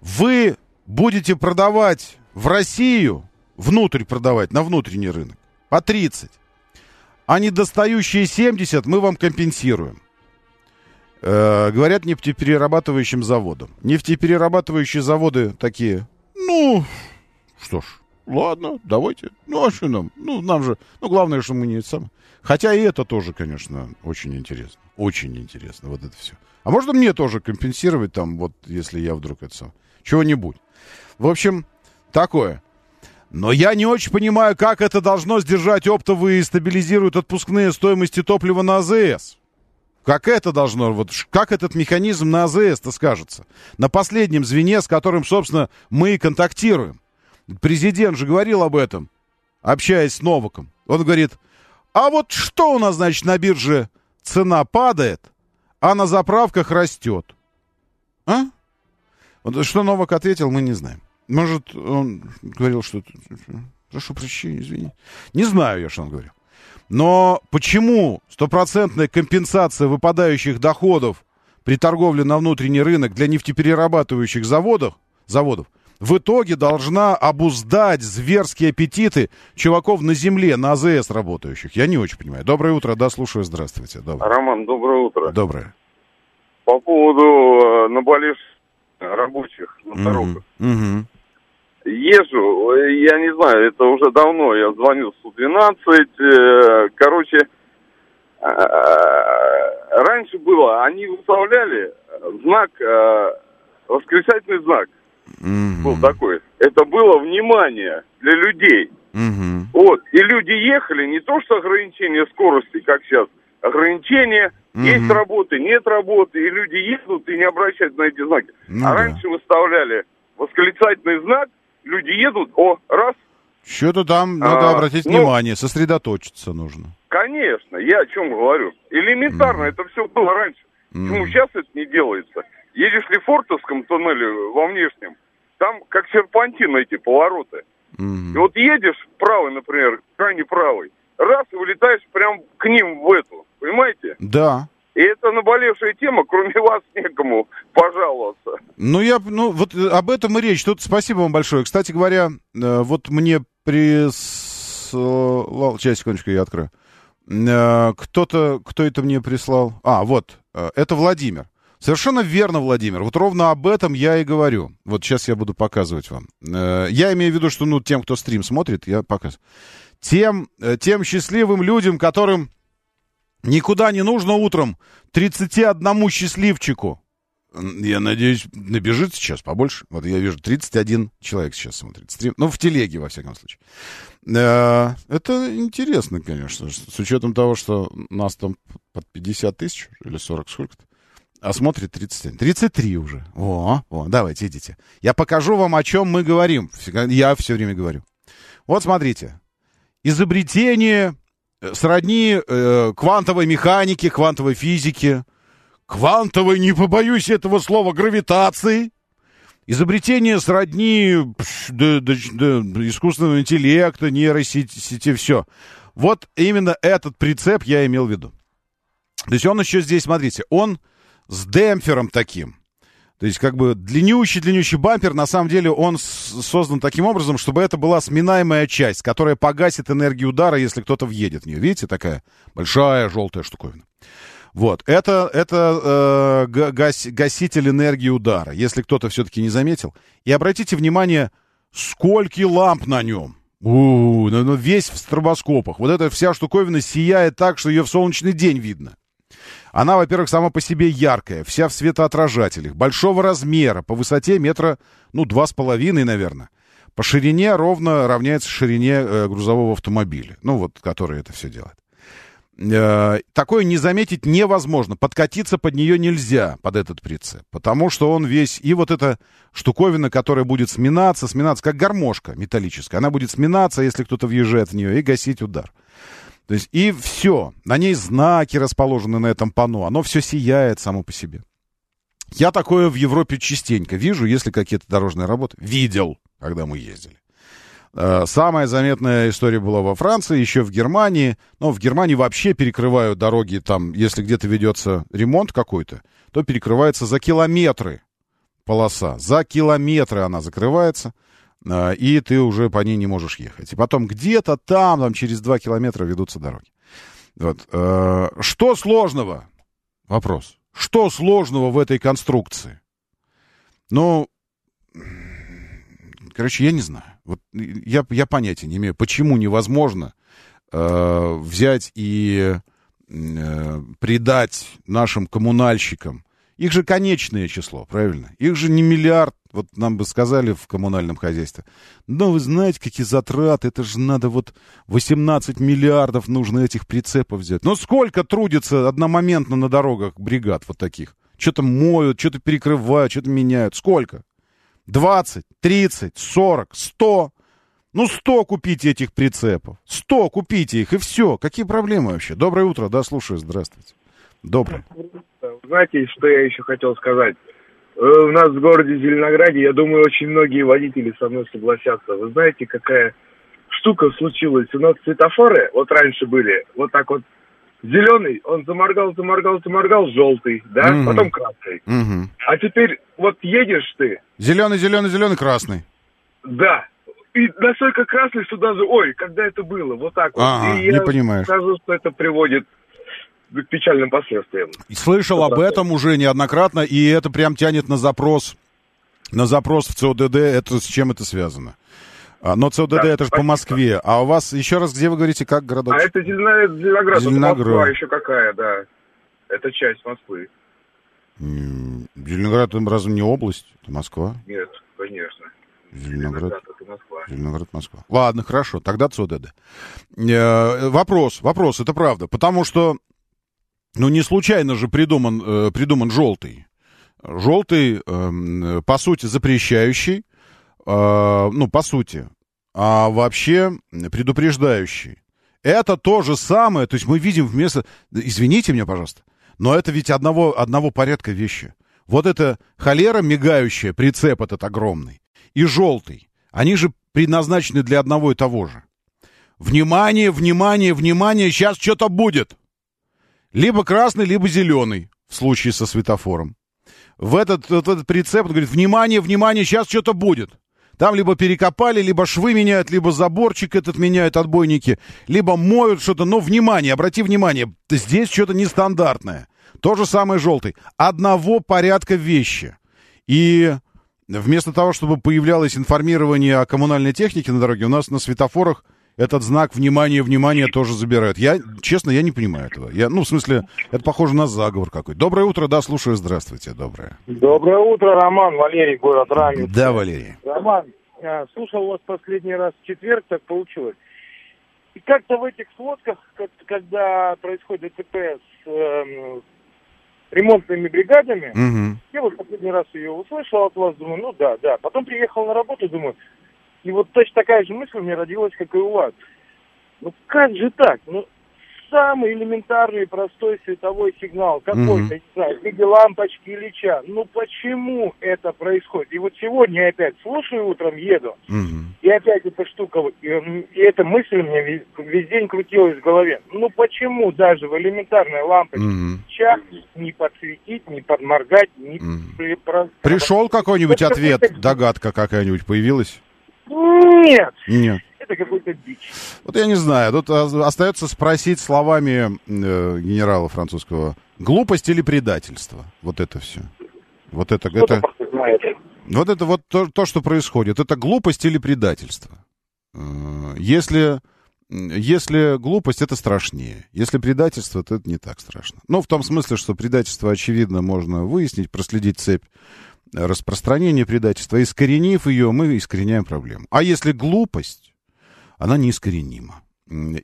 вы будете продавать в Россию, внутрь продавать, на внутренний рынок, по 30, а недостающие 70 мы вам компенсируем. Э, говорят нефтеперерабатывающим заводам. Нефтеперерабатывающие заводы такие, ну, что ж, ладно, давайте. Ну, а что нам? Ну, нам же, ну, главное, что мы не сам. Хотя и это тоже, конечно, очень интересно. Очень интересно, вот это все. А можно мне тоже компенсировать там, вот, если я вдруг это сам, чего-нибудь. В общем, такое. Но я не очень понимаю, как это должно сдержать оптовые и стабилизирует отпускные стоимости топлива на АЗС. Как это должно, вот как этот механизм на АЗС-то скажется? На последнем звене, с которым, собственно, мы и контактируем. Президент же говорил об этом, общаясь с Новаком. Он говорит, а вот что у нас, значит, на бирже цена падает, а на заправках растет? А? Что Новак ответил, мы не знаем. Может, он говорил, что... Прошу прощения, извини. Не знаю я, что он говорил. Но почему стопроцентная компенсация выпадающих доходов при торговле на внутренний рынок для нефтеперерабатывающих заводов, заводов в итоге должна обуздать зверские аппетиты чуваков на земле, на АЗС работающих? Я не очень понимаю. Доброе утро, да, слушаю, здравствуйте. Доброе. Роман, доброе утро. Доброе. По поводу э, наболевших рабочих на дорогах. Угу. Езжу, я не знаю, это уже давно, я звонил в Су-12, э, короче, э, раньше было, они выставляли знак, э, восклицательный знак, Угу. был такой. Это было внимание для людей. Угу. Вот, и люди ехали, не то что ограничение скорости, как сейчас, ограничение, Мгм. есть работы, нет работы, и люди едут и не обращают на эти знаки. Ну а да. раньше выставляли восклицательный знак, люди едут, о, раз, Что-то там надо А, обратить ну- внимание, сосредоточиться нужно. конечно, я о чем говорю. Элементарно, это все было раньше. Почему Мгм. сейчас это не делается? Едешь ли в Фортовском туннеле во внешнем, там как серпантин эти повороты. Мгм. И вот едешь правый, например, крайне правый, раз и вылетаешь прям к ним в эту, понимаете? Да. И это наболевшая тема, кроме *laughs* вас некому пожаловаться. Ну, я, ну, вот э, об этом и речь. Тут спасибо вам большое. Кстати говоря, э, вот мне прислал... Сейчас, секундочку, я открою. Э, Кто-то, кто это мне прислал? А, вот, это Владимир. Совершенно верно, Владимир. Вот ровно об этом я и говорю. Вот сейчас я буду показывать вам. Э, Я имею в виду, что, ну, тем, кто стрим смотрит, я показываю. Тем, э, тем счастливым людям, которым никуда не нужно утром 31 счастливчику. Я надеюсь, набежит сейчас побольше. Вот я вижу, 31 человек сейчас смотрит. Стрим. Ну, в телеге, во всяком случае. Э, Это интересно, конечно, с учетом того, что нас там под 50 тысяч или 40, сколько-то. А смотрит 31. 33 уже. О, о, давайте, идите. Я покажу вам, о чем мы говорим. Я все время говорю. Вот смотрите. Изобретение э, сродни э, квантовой механике, квантовой физике, квантовой, не побоюсь этого слова, гравитации. Изобретение сродни пш, да- да- да, искусственного интеллекта, нейросети, все. Вот именно этот прицеп я имел в виду. То есть он еще здесь, смотрите, он с демпфером таким. То есть как бы длиннющий-длиннющий бампер, на самом деле он создан таким образом, чтобы это была сминаемая часть, которая погасит энергию удара, если кто-то въедет в нее. Видите, такая большая желтая штуковина. Вот, это, это э, гас, гаситель энергии удара, если кто-то все-таки не заметил. И обратите внимание, сколько ламп на нем. У, -у, -у ну, весь в стробоскопах. Вот эта вся штуковина сияет так, что ее в солнечный день видно. Она, во-первых, сама по себе яркая, вся в светоотражателях, большого размера, по высоте метра, ну, два с половиной, наверное. По ширине ровно равняется ширине э, грузового автомобиля, ну, вот, который это все делает. Э, такое не заметить невозможно. Подкатиться под нее нельзя, под этот прицеп. Потому что он весь... И вот эта штуковина, которая будет сминаться, сминаться, как гармошка металлическая. Она будет сминаться, если кто-то въезжает в нее, и гасить удар. То есть и все. На ней знаки расположены на этом панно. Оно все сияет само по себе. Я такое в Европе частенько вижу, если какие-то дорожные работы. Видел, когда мы ездили. Э, самая заметная история была во Франции, еще в Германии. Но в Германии вообще перекрывают дороги, там, если где-то ведется ремонт какой-то, то перекрывается за километры полоса. За километры она закрывается. А, и ты уже по ней не можешь ехать. И потом где-то там, там через два километра ведутся дороги. Вот. Э, что сложного? Вопрос. Что сложного в этой конструкции? Ну, короче, я не знаю. Вот я, я понятия не имею, почему невозможно э, взять и э, придать нашим коммунальщикам. Их же конечное число, правильно? Их же не миллиард вот нам бы сказали в коммунальном хозяйстве, ну, вы знаете, какие затраты, это же надо вот 18 миллиардов нужно этих прицепов взять. Ну, сколько трудится одномоментно на дорогах бригад вот таких? Что-то моют, что-то перекрывают, что-то меняют. Сколько? 20, 30, 40, 100? Ну, 100 купите этих прицепов. 100 купите их, и все. Какие проблемы вообще? Доброе утро, да, слушаю, здравствуйте. Доброе. Знаете, что я еще хотел сказать? Э, у нас в городе Зеленограде, я думаю, очень многие водители со мной согласятся. Вы знаете, какая штука случилась? У нас светофоры, вот раньше были, вот так вот, зеленый, он заморгал, заморгал, заморгал, желтый, да, угу. потом красный. Угу. А теперь вот едешь ты. Зеленый, зеленый, зеленый, красный. Да. И настолько красный, что даже, ой, когда это было, вот так вот. Ага, и не я понимаешь. скажу, что это приводит к печальным последствиям. Слышал об этом уже неоднократно, и это прям тянет на запрос, на запрос в ЦОДД, это с чем это связано? А, но ЦОДД да, это же по Москве. А у вас, еще раз, где вы говорите, как городок? А это Зеленоград. Зеленоград. Это Москва еще какая, да. Это часть Москвы. Зеленоград разве не область? Это Москва? Нет, конечно. Зеленоград, Зеленоград это Москва. Зеленоград, Москва. Ладно, хорошо, тогда ЦОДД. Э, вопрос, вопрос, это правда. Потому что ну, не случайно же придуман, э, придуман желтый. Желтый, э, по сути, запрещающий, э, ну, по сути, а вообще предупреждающий. Это то же самое, то есть мы видим вместо... Извините меня, пожалуйста, но это ведь одного, одного порядка вещи. Вот это холера мигающая, прицеп этот огромный, и желтый, они же предназначены для одного и того же. Внимание, внимание, внимание, сейчас что-то будет. Либо красный, либо зеленый в случае со светофором. В этот, вот этот прицеп, он говорит, внимание, внимание, сейчас что-то будет. Там либо перекопали, либо швы меняют, либо заборчик этот меняют, отбойники, либо моют что-то. Но внимание, обрати внимание, здесь что-то нестандартное. То же самое желтый. Одного порядка вещи. И вместо того, чтобы появлялось информирование о коммунальной технике на дороге, у нас на светофорах этот знак внимания, внимания тоже забирают. Я, честно, я не понимаю этого. Я, ну, в смысле, это похоже на заговор какой. Доброе утро, да, слушаю, здравствуйте, доброе. Доброе утро, Роман, Валерий, город Раменский. Да, Валерий. Роман, а, слушал вас последний раз в четверг, так получилось. И как-то в этих сводках, когда происходит ДТП с э, ремонтными бригадами, угу. я вот последний раз ее услышал от вас, думаю, ну да, да. Потом приехал на работу, думаю, и вот точно такая же мысль у меня родилась, как и у вас. Ну как же так? Ну самый элементарный простой световой сигнал какой-то, mm-hmm. в виде лампочки или ча. Ну почему это происходит? И вот сегодня я опять слушаю, утром еду, mm-hmm. и опять эта штука, и, и эта мысль у меня весь, весь день крутилась в голове. Ну почему даже в элементарной лампочке mm-hmm. не подсветить, не подморгать, не... Mm-hmm. Пришел какой-нибудь ответ, догадка какая-нибудь появилась? Нет. Нет это какой-то дичь. Вот я не знаю, тут остается спросить словами э, генерала французского, глупость или предательство? Вот это все. Вот это, это, вот это вот то, то, что происходит, это глупость или предательство? Э, если, если глупость, это страшнее. Если предательство, то это не так страшно. Ну, в том смысле, что предательство, очевидно, можно выяснить, проследить цепь распространения предательства. Искоренив ее, мы искореняем проблему. А если глупость, она неискоренима.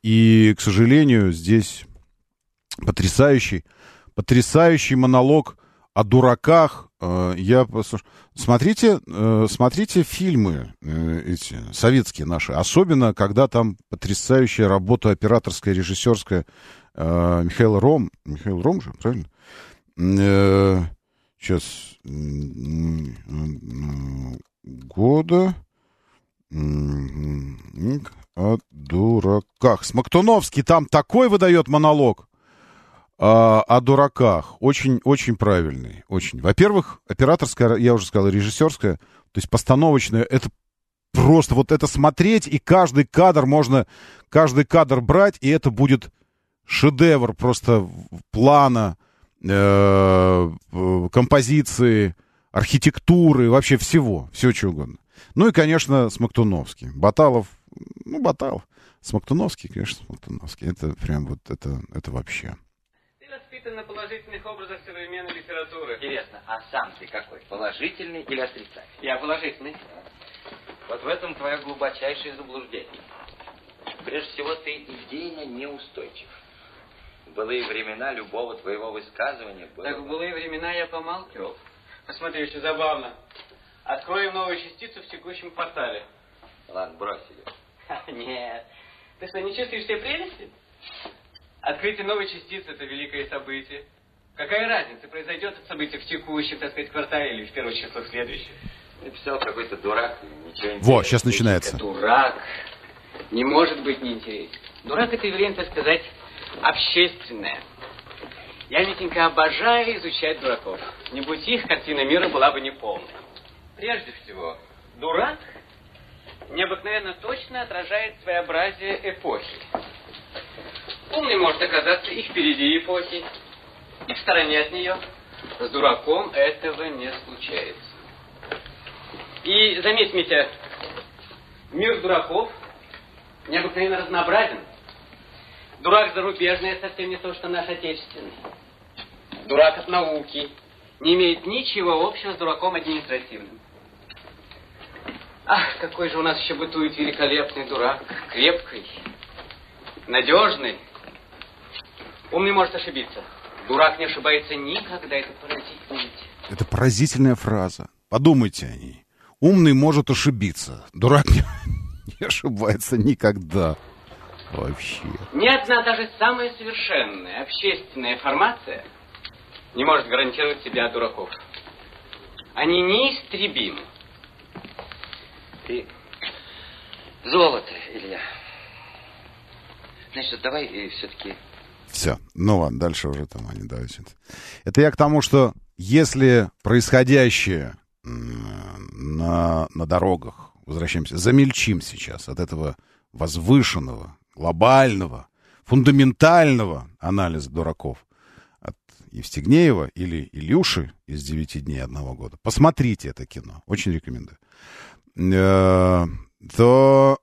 И, к сожалению, здесь потрясающий, потрясающий монолог о дураках. Э, я смотрите, э, смотрите фильмы э, эти советские наши, особенно когда там потрясающая работа операторская, режиссерская Михаил Ром, Михаил Ром же, правильно? Сейчас года о дураках. Смоктуновский там такой выдает монолог а, о дураках. Очень, очень правильный. Очень. Во-первых, операторская, я уже сказал, режиссерская, то есть постановочная, это просто вот это смотреть, и каждый кадр можно, каждый кадр брать, и это будет шедевр просто плана, композиции, архитектуры, вообще всего, все что угодно. Ну и, конечно, Смоктуновский. Баталов ну, Батал. Смоктуновский, конечно, Смоктуновский. Это прям вот, это, это вообще. Ты воспитан на положительных образах современной литературы. Интересно, а сам ты какой? Положительный или отрицательный? Я положительный. Вот в этом твое глубочайшее заблуждение. Прежде всего, ты идейно неустойчив. В былые времена любого твоего высказывания было... Так в былые времена я помалкивал. Посмотри, очень забавно. Откроем новую частицу в текущем квартале. Ладно, брось ее. Нет. Ты что, не чувствуешь все прелести? Открытие новой частицы – это великое событие. Какая разница, произойдет это событие в текущем, так сказать, квартале или в первых числах следующих? Написал какой-то дурак, ничего не Во, сейчас начинается. Дурак не может быть неинтересен. Дурак – это явление, так сказать, общественное. Я, Митенька, обожаю изучать дураков. Не будь их, картина мира была бы неполной. Прежде всего, дурак – необыкновенно точно отражает своеобразие эпохи. Умный может оказаться и впереди эпохи, и в стороне от нее. С дураком этого не случается. И заметь, Митя, мир дураков необыкновенно разнообразен. Дурак зарубежный совсем не то, что наш отечественный. Дурак от науки не имеет ничего общего с дураком административным. Ах, какой же у нас еще бытует великолепный дурак, крепкий, надежный. Умный может ошибиться. Дурак не ошибается никогда, это поразительно. Это поразительная фраза. Подумайте о ней. Умный может ошибиться. Дурак не, *laughs* не ошибается никогда. Вообще. Ни одна даже самая совершенная общественная формация не может гарантировать себя от дураков. Они неистребимы. Ты золото, Илья. Значит, давай и все-таки... Все. Ну ладно, дальше уже там они давайте. Это я к тому, что если происходящее на, на дорогах, возвращаемся, замельчим сейчас от этого возвышенного, глобального, фундаментального анализа дураков от Евстигнеева или Илюши из «Девяти дней одного года». Посмотрите это кино. Очень рекомендую. Э, то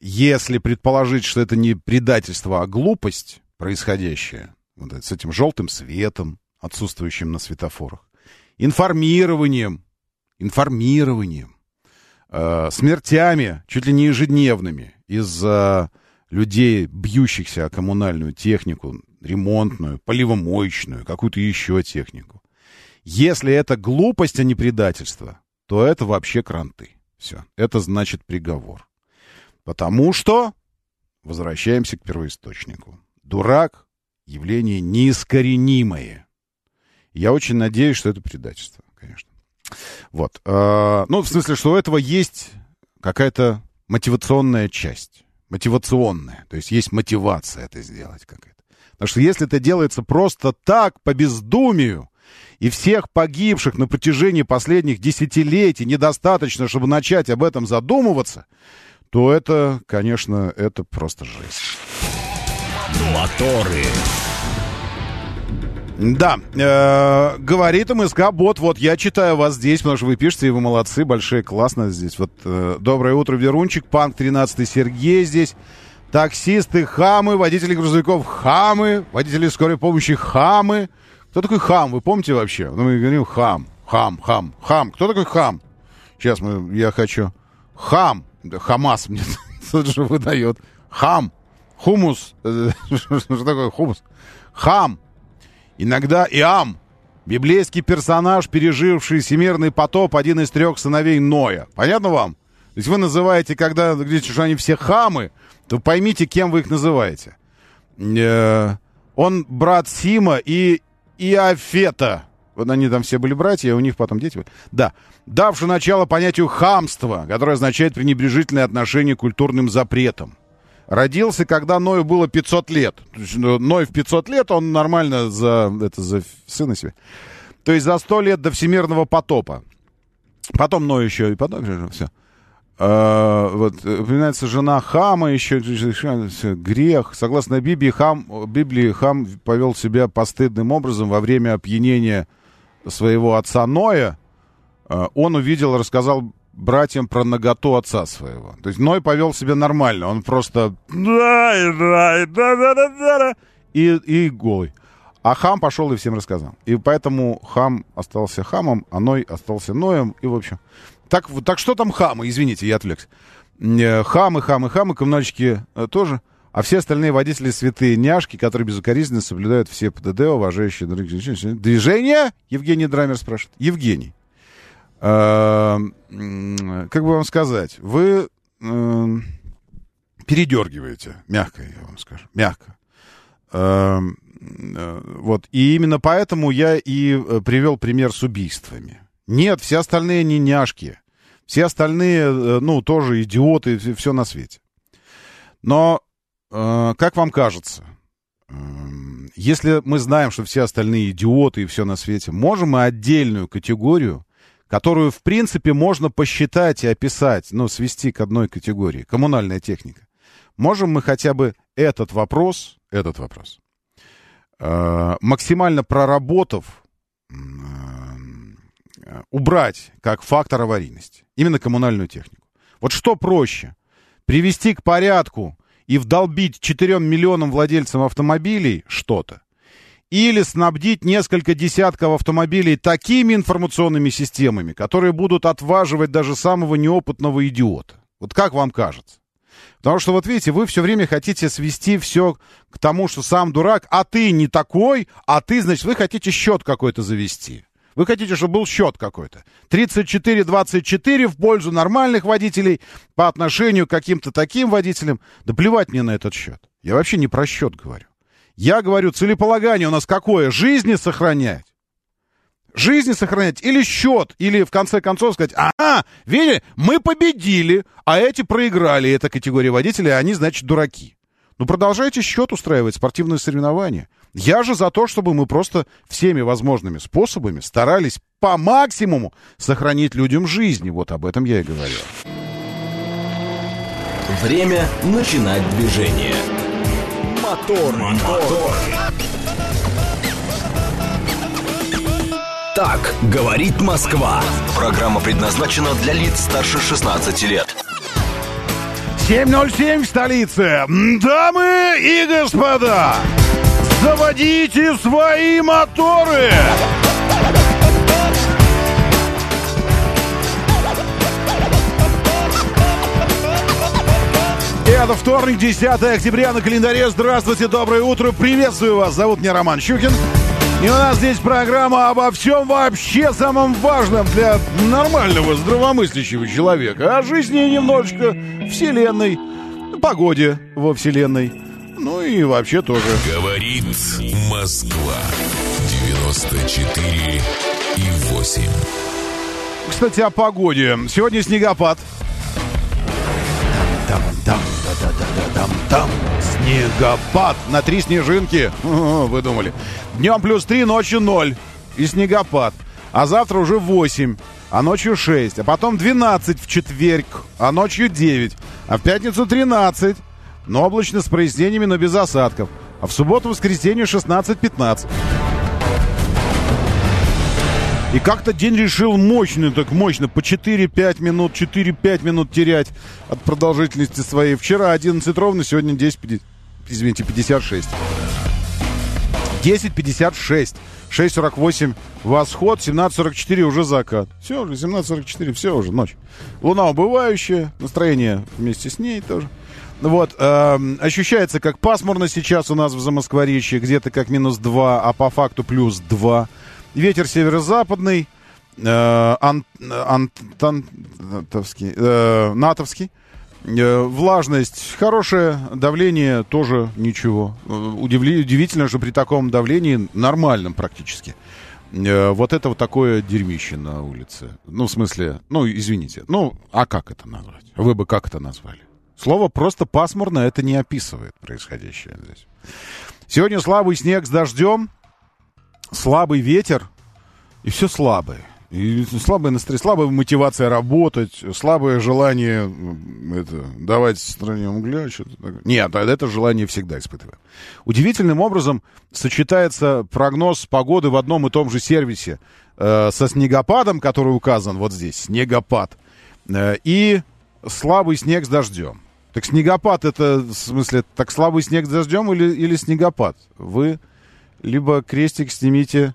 если предположить, что это не предательство, а глупость происходящая, вот с этим желтым светом, отсутствующим на светофорах, информированием, информированием, э, смертями, чуть ли не ежедневными, из-за людей, бьющихся о коммунальную технику, ремонтную, поливомоечную, какую-то еще технику. Если это глупость, а не предательство, то это вообще кранты. Все. Это значит приговор. Потому что возвращаемся к первоисточнику. Дурак — явление неискоренимое. Я очень надеюсь, что это предательство, конечно. Вот. Э, ну, в смысле, что у этого есть какая-то мотивационная часть. Мотивационная. То есть есть мотивация это сделать какая-то. Потому что если это делается просто так, по бездумию, и всех погибших на протяжении последних десятилетий недостаточно, чтобы начать об этом задумываться, то это, конечно, это просто жесть. Моторы. Да, э, говорит МСК Бот, вот я читаю вас здесь, потому что вы пишете, и вы молодцы, большие, классно здесь. Вот э, доброе утро, Верунчик, Панк 13 Сергей здесь. Таксисты хамы, водители грузовиков хамы, водители скорой помощи хамы. Кто такой хам, вы помните вообще? Ну, мы говорим хам, хам, хам, хам. Кто такой хам? Сейчас мы, я хочу. Хам, Хамас мне *laughs* тут же выдает. Хам, хумус. *laughs* Что такое хумус? Хам. Иногда Иам, библейский персонаж, переживший всемирный потоп, один из трех сыновей Ноя. Понятно вам? То есть вы называете, когда говорите, что они все хамы, то поймите, кем вы их называете. Э, он брат Сима и Иофета. Вот они там все были братья, у них потом дети были. Да. Давший начало понятию хамства, которое означает пренебрежительное отношение к культурным запретам. Родился, когда Ною было 500 лет. Ну, Ной в 500 лет, он нормально за, это, за сына себе. То есть за 100 лет до всемирного потопа. Потом Ной еще и потом все. А, вот, упоминается жена Хама, еще грех. Согласно Библии, Хам, Библии, Хам повел себя постыдным образом во время опьянения своего отца Ноя. А, он увидел, рассказал братьям про наготу отца своего. То есть Ной повел себя нормально, он просто и, и голый. А Хам пошел и всем рассказал. И поэтому Хам остался Хамом, а Ной остался Ноем. И, в общем, так, так что там хамы? Извините, я отвлекся. Э, хамы, хамы, хамы, коммунальщики э, тоже. А все остальные водители святые няшки, которые безукоризненно соблюдают все ПДД, уважающие других Движение? Евгений Драмер спрашивает. Евгений. Э, как бы вам сказать? Вы передергиваете. Мягко, я вам скажу. Мягко. Вот. И именно поэтому я и привел пример с убийствами. Нет, все остальные не няшки. Все остальные, э, ну, тоже идиоты, все на свете. Но, э, как вам кажется, э, если мы знаем, что все остальные идиоты и все на свете, можем мы отдельную категорию, которую, в принципе, можно посчитать и описать, ну, свести к одной категории, коммунальная техника. Можем мы хотя бы этот вопрос, этот вопрос, э, максимально проработав, Э, убрать как фактор аварийности. Именно коммунальную технику. Вот что проще? Привести к порядку и вдолбить 4 миллионам владельцам автомобилей что-то? Или снабдить несколько десятков автомобилей такими информационными системами, которые будут отваживать даже самого неопытного идиота? Вот как вам кажется? Потому что, вот видите, вы все время хотите свести все к тому, что сам дурак, а ты не такой, а ты, значит, вы хотите счет какой-то завести. Вы хотите, чтобы был счет какой-то. 34-24 в пользу нормальных водителей по отношению к каким-то таким водителям. Да плевать мне на этот счет. Я вообще не про счет говорю. Я говорю, целеполагание у нас какое? Жизни сохранять. Жизни сохранять или счет, или в конце концов сказать, а, видели, мы победили, а эти проиграли, эта категория водителей, они, значит, дураки. Ну, продолжайте счет устраивать, спортивные соревнования. Я же за то, чтобы мы просто всеми возможными способами старались по максимуму сохранить людям жизни. Вот об этом я и говорю. Время начинать движение. Мотор, мотор. Так говорит Москва. Программа предназначена для лиц старше 16 лет. 7.07 в столице. Дамы и господа, заводите свои моторы! Это вторник, 10 октября на календаре. Здравствуйте, доброе утро. Приветствую вас. Зовут меня Роман Щукин. И у нас здесь программа обо всем вообще самом важном для нормального, здравомыслящего человека. О жизни немножечко, вселенной. погоде во Вселенной. Ну и вообще тоже. Говорит Москва. 94 и 8. Кстати, о погоде. Сегодня снегопад. Там, там, там. Снегопад на три снежинки. *laughs* Вы думали. Днем плюс три, ночью ноль. И снегопад. А завтра уже 8, а ночью 6. А потом 12 в четверг, а ночью 9. А в пятницу 13. Но облачно с прояснениями, но без осадков. А в субботу-воскресенье 16-15. И как-то день решил мощный, так мощно, по 4-5 минут, 4-5 минут терять от продолжительности своей. Вчера 11 ровно, сегодня 10, 50, извините, 56. 10.56. 6.48 восход, 17.44 уже закат. Все уже, 17.44, все уже, ночь. Луна убывающая, настроение вместе с ней тоже. Вот, э, ощущается как пасмурно сейчас у нас в Замоскворечье, где-то как минус 2, а по факту плюс 2. Ветер северо-западный, э, ан, антантовский, э, натовский. Э, влажность хорошая, давление тоже ничего. Э, удивительно, что при таком давлении, нормальном практически, э, вот это вот такое дерьмище на улице. Ну, в смысле, ну, извините, ну, а как это назвать? Вы бы как это назвали? Слово просто пасмурно это не описывает происходящее здесь. Сегодня слабый снег с дождем, слабый ветер, и все слабое. И слабое настроение, слабая мотивация работать, слабое желание это, давать стране угля. Что-то. Нет, это желание всегда испытываю. Удивительным образом сочетается прогноз погоды в одном и том же сервисе э, со снегопадом, который указан вот здесь, снегопад, э, и слабый снег с дождем. Так снегопад это, в смысле, так слабый снег с дождем или, или снегопад? Вы либо крестик снимите,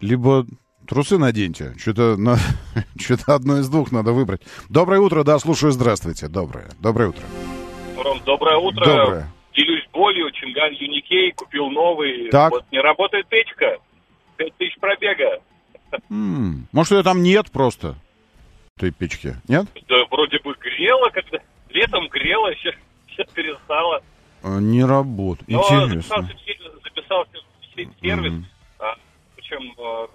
либо Трусы наденьте. Что-то на... *laughs* что одно из двух надо выбрать. Доброе утро, да, слушаю, здравствуйте. Доброе. Доброе утро. Ром, доброе утро. Доброе. Делюсь болью, Чинган Юникей, купил новый. Так. Вот не работает печка. Пять тысяч пробега. М-м. Может, ее там нет просто? Той печки, нет? Да вроде бы грело, когда летом грело, сейчас, сейчас перестало. А, не работает. Но Интересно. записался, записался сервис, Мгм. а, причем а,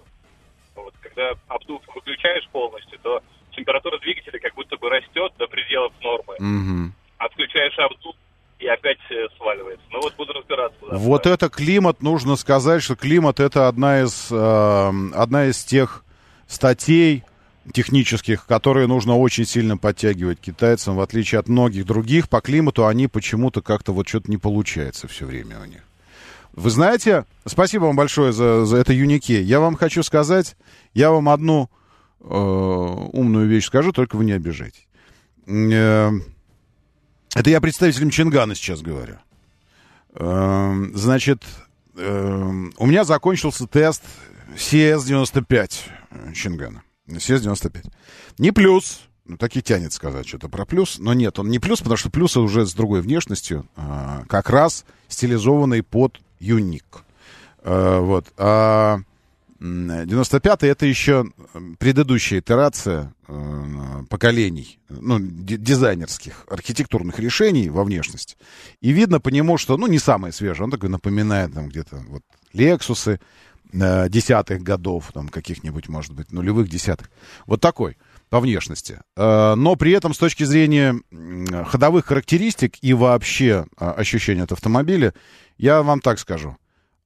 вот, когда обдув выключаешь полностью, то температура двигателя как будто бы растет до пределов нормы. Мгм. Отключаешь обдув и опять э, сваливается. Ну вот буду разбираться. да. Вот это климат, нужно сказать, что климат это одна из, э, одна из тех статей технических, которые нужно очень сильно подтягивать китайцам, в отличие от многих других. По климату они почему-то как-то вот что-то не получается все время у них. Вы знаете, спасибо вам большое за, за это Юнике. Я вам хочу сказать, я вам одну э, умную вещь скажу, только вы не обижайтесь. Э, это я представителям Чингана сейчас говорю. Эм, Значит, эм, у меня закончился тест CS-95 э, Чингана. CS-95. Не плюс, ну, так и тянет сказать что-то про плюс, но нет, он не плюс, потому что плюс уже с другой внешностью, а, как раз стилизованный под юник. Э, Вот. А м, 95-й это еще предыдущая итерация э, поколений, ну, ди- дизайнерских, архитектурных решений во внешности. И видно по нему, что, ну, не самое свежее. Он такой напоминает там где-то вот Лексусы э, десятых годов, там каких-нибудь, может быть, нулевых десятых. Вот такой по внешности. Но при этом с точки зрения ходовых характеристик и вообще а, ощущения от автомобиля, я вам так скажу.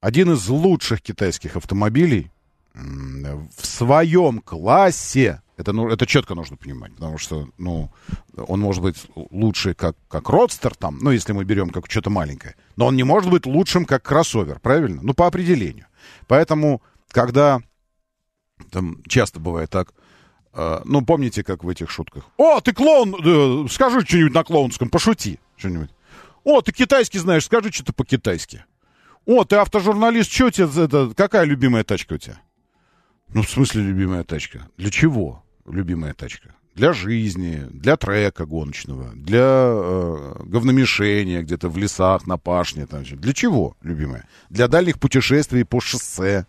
Один из лучших китайских автомобилей в своем классе, это, ну, это четко нужно понимать, потому что, ну, он может быть лучше как, как родстер там, ну, если мы берем как что-то маленькое, но он не может быть лучшим как кроссовер, правильно? Ну, по определению. Поэтому, когда, там часто бывает так, э, ну, помните, как в этих шутках? О, ты клоун, э, скажи что-нибудь на клоунском, пошути что-нибудь. О, ты китайский знаешь, скажи что-то по-китайски. О, ты автожурналист, что у тебя, это, какая любимая тачка у тебя? Ну, в смысле любимая тачка? Для чего любимая тачка? Для жизни, для трека гоночного, для э, говномешения где-то в лесах, на пашне. Там, для чего любимая? Для дальних путешествий по шоссе.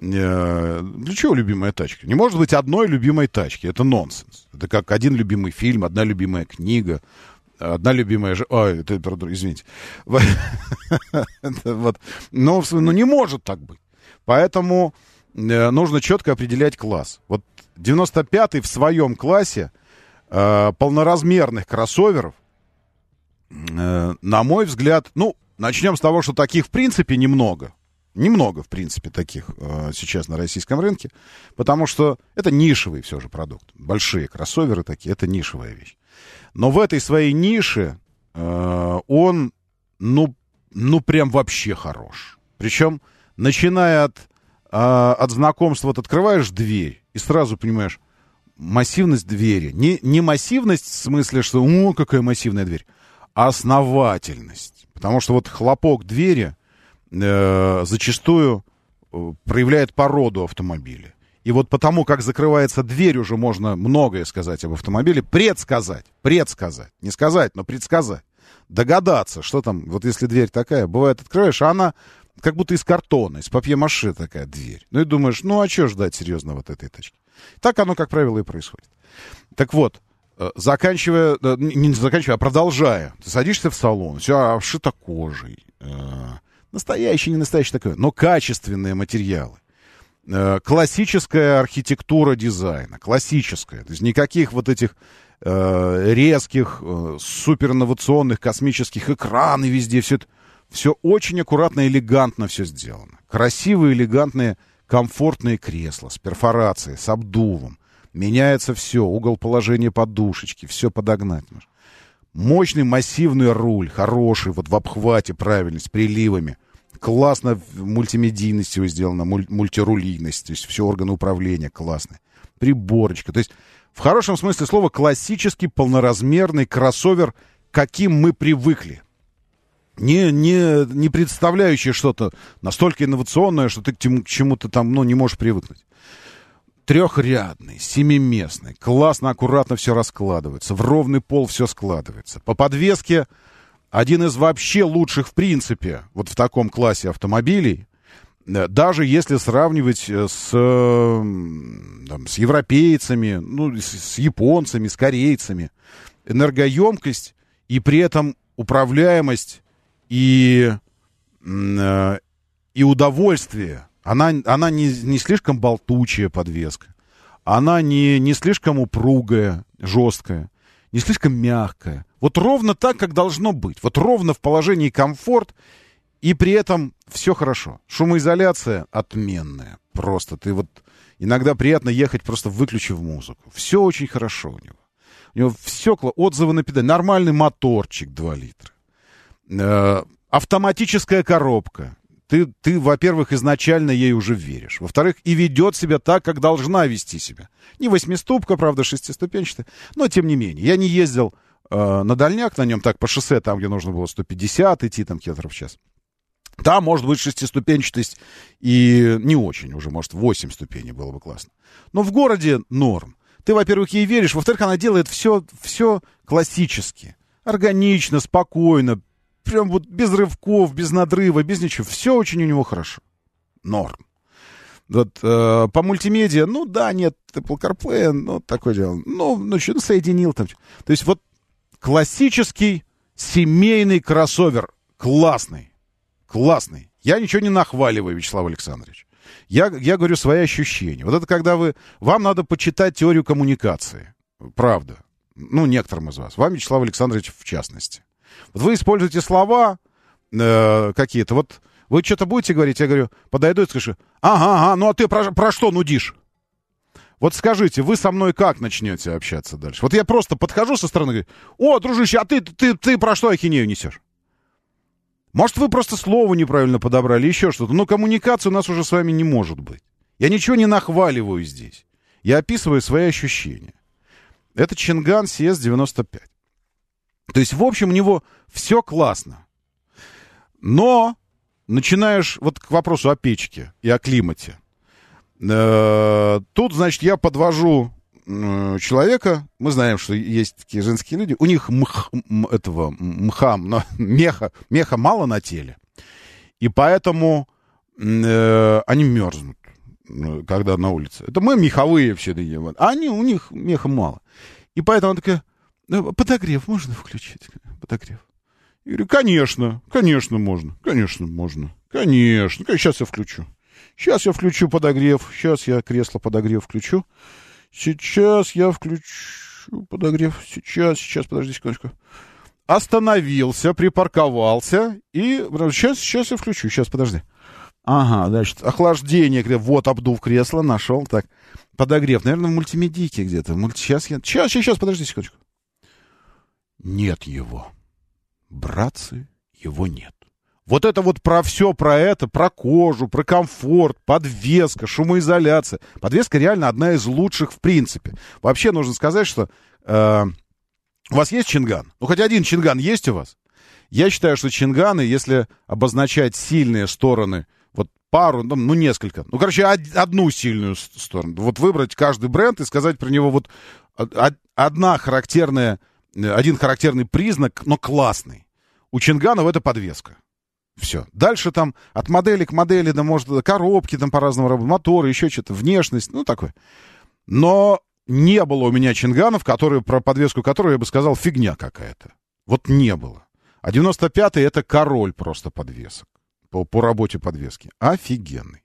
Э, для чего любимая тачка? Не может быть одной любимой тачки. Это нонсенс. Это как один любимый фильм, одна любимая книга. Одна любимая же... Ой, это, извините. *laughs* вот. Но ну, не может так быть. Поэтому э, нужно четко определять класс. Вот 95-й в своем классе э, полноразмерных кроссоверов, э, на мой взгляд, ну, начнем с того, что таких в принципе немного. Немного, в принципе, таких э, сейчас на российском рынке, потому что это нишевый все же продукт. Большие кроссоверы такие, это нишевая вещь. Но в этой своей нише э, он, ну, ну, прям вообще хорош. Причем, начиная от, э, от знакомства, вот открываешь дверь и сразу понимаешь, массивность двери. Не, не массивность в смысле, что, о, какая массивная дверь, а основательность. Потому что вот хлопок двери э, зачастую э, проявляет породу автомобиля. И вот потому, как закрывается дверь, уже можно многое сказать об автомобиле. Предсказать, предсказать. Не сказать, но предсказать. Догадаться, что там, вот если дверь такая, бывает, открываешь, а она как будто из картона, из папье-маше такая дверь. Ну и думаешь, ну а что ждать серьезно вот этой тачки? Так оно, как правило, и происходит. Так вот, э, заканчивая, э, не заканчивая, а продолжая, ты садишься в салон, все обшито кожей, э, настоящий, не настоящий такой, но качественные материалы. Э, классическая архитектура дизайна, классическая. То есть никаких вот этих э, резких, э, суперинновационных космических экранов везде. Все это, все очень аккуратно, элегантно все сделано. Красивые, элегантные, комфортные кресла с перфорацией, с обдувом. Меняется все, угол положения подушечки, все подогнать можно. Мощный массивный руль, хороший, вот в обхвате правильно, с приливами классно мультимедийность его сделана, муль, мультирулийность, то есть все органы управления классные. Приборочка. То есть в хорошем смысле слова классический полноразмерный кроссовер, каким мы привыкли. Не, не, не представляющий что-то настолько инновационное, что ты к, к чему-то там ну, не можешь привыкнуть. Трехрядный, семиместный, классно, аккуратно все раскладывается, в ровный пол все складывается. По подвеске один из вообще лучших в принципе вот в таком классе автомобилей, э, даже если сравнивать э, с, там, с европейцами, ну, с, с японцами, с корейцами, энергоемкость и при этом управляемость и, э, и удовольствие. Она, она не, не слишком болтучая подвеска. Она не, не слишком упругая, жесткая, не слишком мягкая. Вот ровно так, как должно быть. Вот ровно в положении комфорт, и при этом все хорошо. Шумоизоляция отменная. Просто ты вот... Иногда приятно ехать, просто выключив музыку. Все очень хорошо у него. У него все... Отзывы на педаль. Нормальный моторчик 2 литра. Э, автоматическая коробка. Ты, ты, во-первых, изначально ей уже веришь. Во-вторых, и ведет себя так, как должна вести себя. Не восьмиступка, правда, шестиступенчатая, но тем не менее. Я не ездил э, на дальняк на нем так по шоссе, там, где нужно было 150 идти там километров в час. Там может быть шестиступенчатость и не очень уже, может, 8 ступеней было бы классно. Но в городе норм. Ты, во-первых, ей веришь, во-вторых, она делает все, все классически, органично, спокойно, прям вот без рывков, без надрыва, без ничего. Все очень у него хорошо. Норм. Вот, э, по мультимедиа, ну да, нет Apple CarPlay, ну такое дело. Ну, ну что, ну, соединил там. То есть вот классический семейный кроссовер. Классный. Классный. Я ничего не нахваливаю, Вячеслав Александрович. Я, я говорю свои ощущения. Вот это когда вы... Вам надо почитать теорию коммуникации. Правда. Ну, некоторым из вас. Вам, Вячеслав Александрович, в частности. Вот вы используете слова э, какие-то. Вот вы что-то будете говорить, я говорю, подойду и скажу, ага, ага, ну а ты про, про что нудишь? Вот скажите, вы со мной как начнете общаться дальше? Вот я просто подхожу со стороны и говорю, о, дружище, а ты, ты, ты про что ахинею несешь? Может, вы просто слово неправильно подобрали, еще что-то. Но коммуникации у нас уже с вами не может быть. Я ничего не нахваливаю здесь. Я описываю свои ощущения. Это Чинган CS-95. То есть, в общем, у него все классно. Но начинаешь вот к вопросу о печке и о климате. Э, тут, значит, я подвожу э, человека, мы знаем, что есть такие женские люди, у них мх, этого мха, *laughs* меха, меха мало на теле, и поэтому э, они мерзнут, когда на улице. Это мы меховые все такие, вот. а они, у них меха мало. И поэтому она такая, «Ну, подогрев можно включить? Подогрев. Я говорю, конечно, конечно можно, конечно можно, конечно. Сейчас я включу. Сейчас я включу подогрев, сейчас я кресло подогрев включу. Сейчас я включу подогрев, сейчас, сейчас, подожди секундочку. Остановился, припарковался и сейчас, сейчас я включу, сейчас, подожди. Ага, значит, охлаждение, вот обдув кресло, нашел, так. Подогрев, наверное, в мультимедийке где-то. Сейчас я... Сейчас, сейчас, подожди секундочку. Нет его. Братцы, его нет. Вот это вот про все, про это, про кожу, про комфорт, подвеска, шумоизоляция. Подвеска реально одна из лучших в принципе. Вообще нужно сказать, что э, у вас есть чинган? Ну, хоть один чинган есть у вас? Я считаю, что чинганы, если обозначать сильные стороны, вот пару, ну, ну несколько, ну, короче, од- одну сильную сторону, вот выбрать каждый бренд и сказать про него вот одна характерная, один характерный признак, но классный. У чинганов это подвеска. Все. Дальше там от модели к модели, да, может, коробки там по-разному работают, моторы, еще что-то, внешность, ну, такое. Но не было у меня чинганов, которые, про подвеску которой я бы сказал, фигня какая-то. Вот не было. А 95-й это король просто подвесок. По, по работе подвески. Офигенный.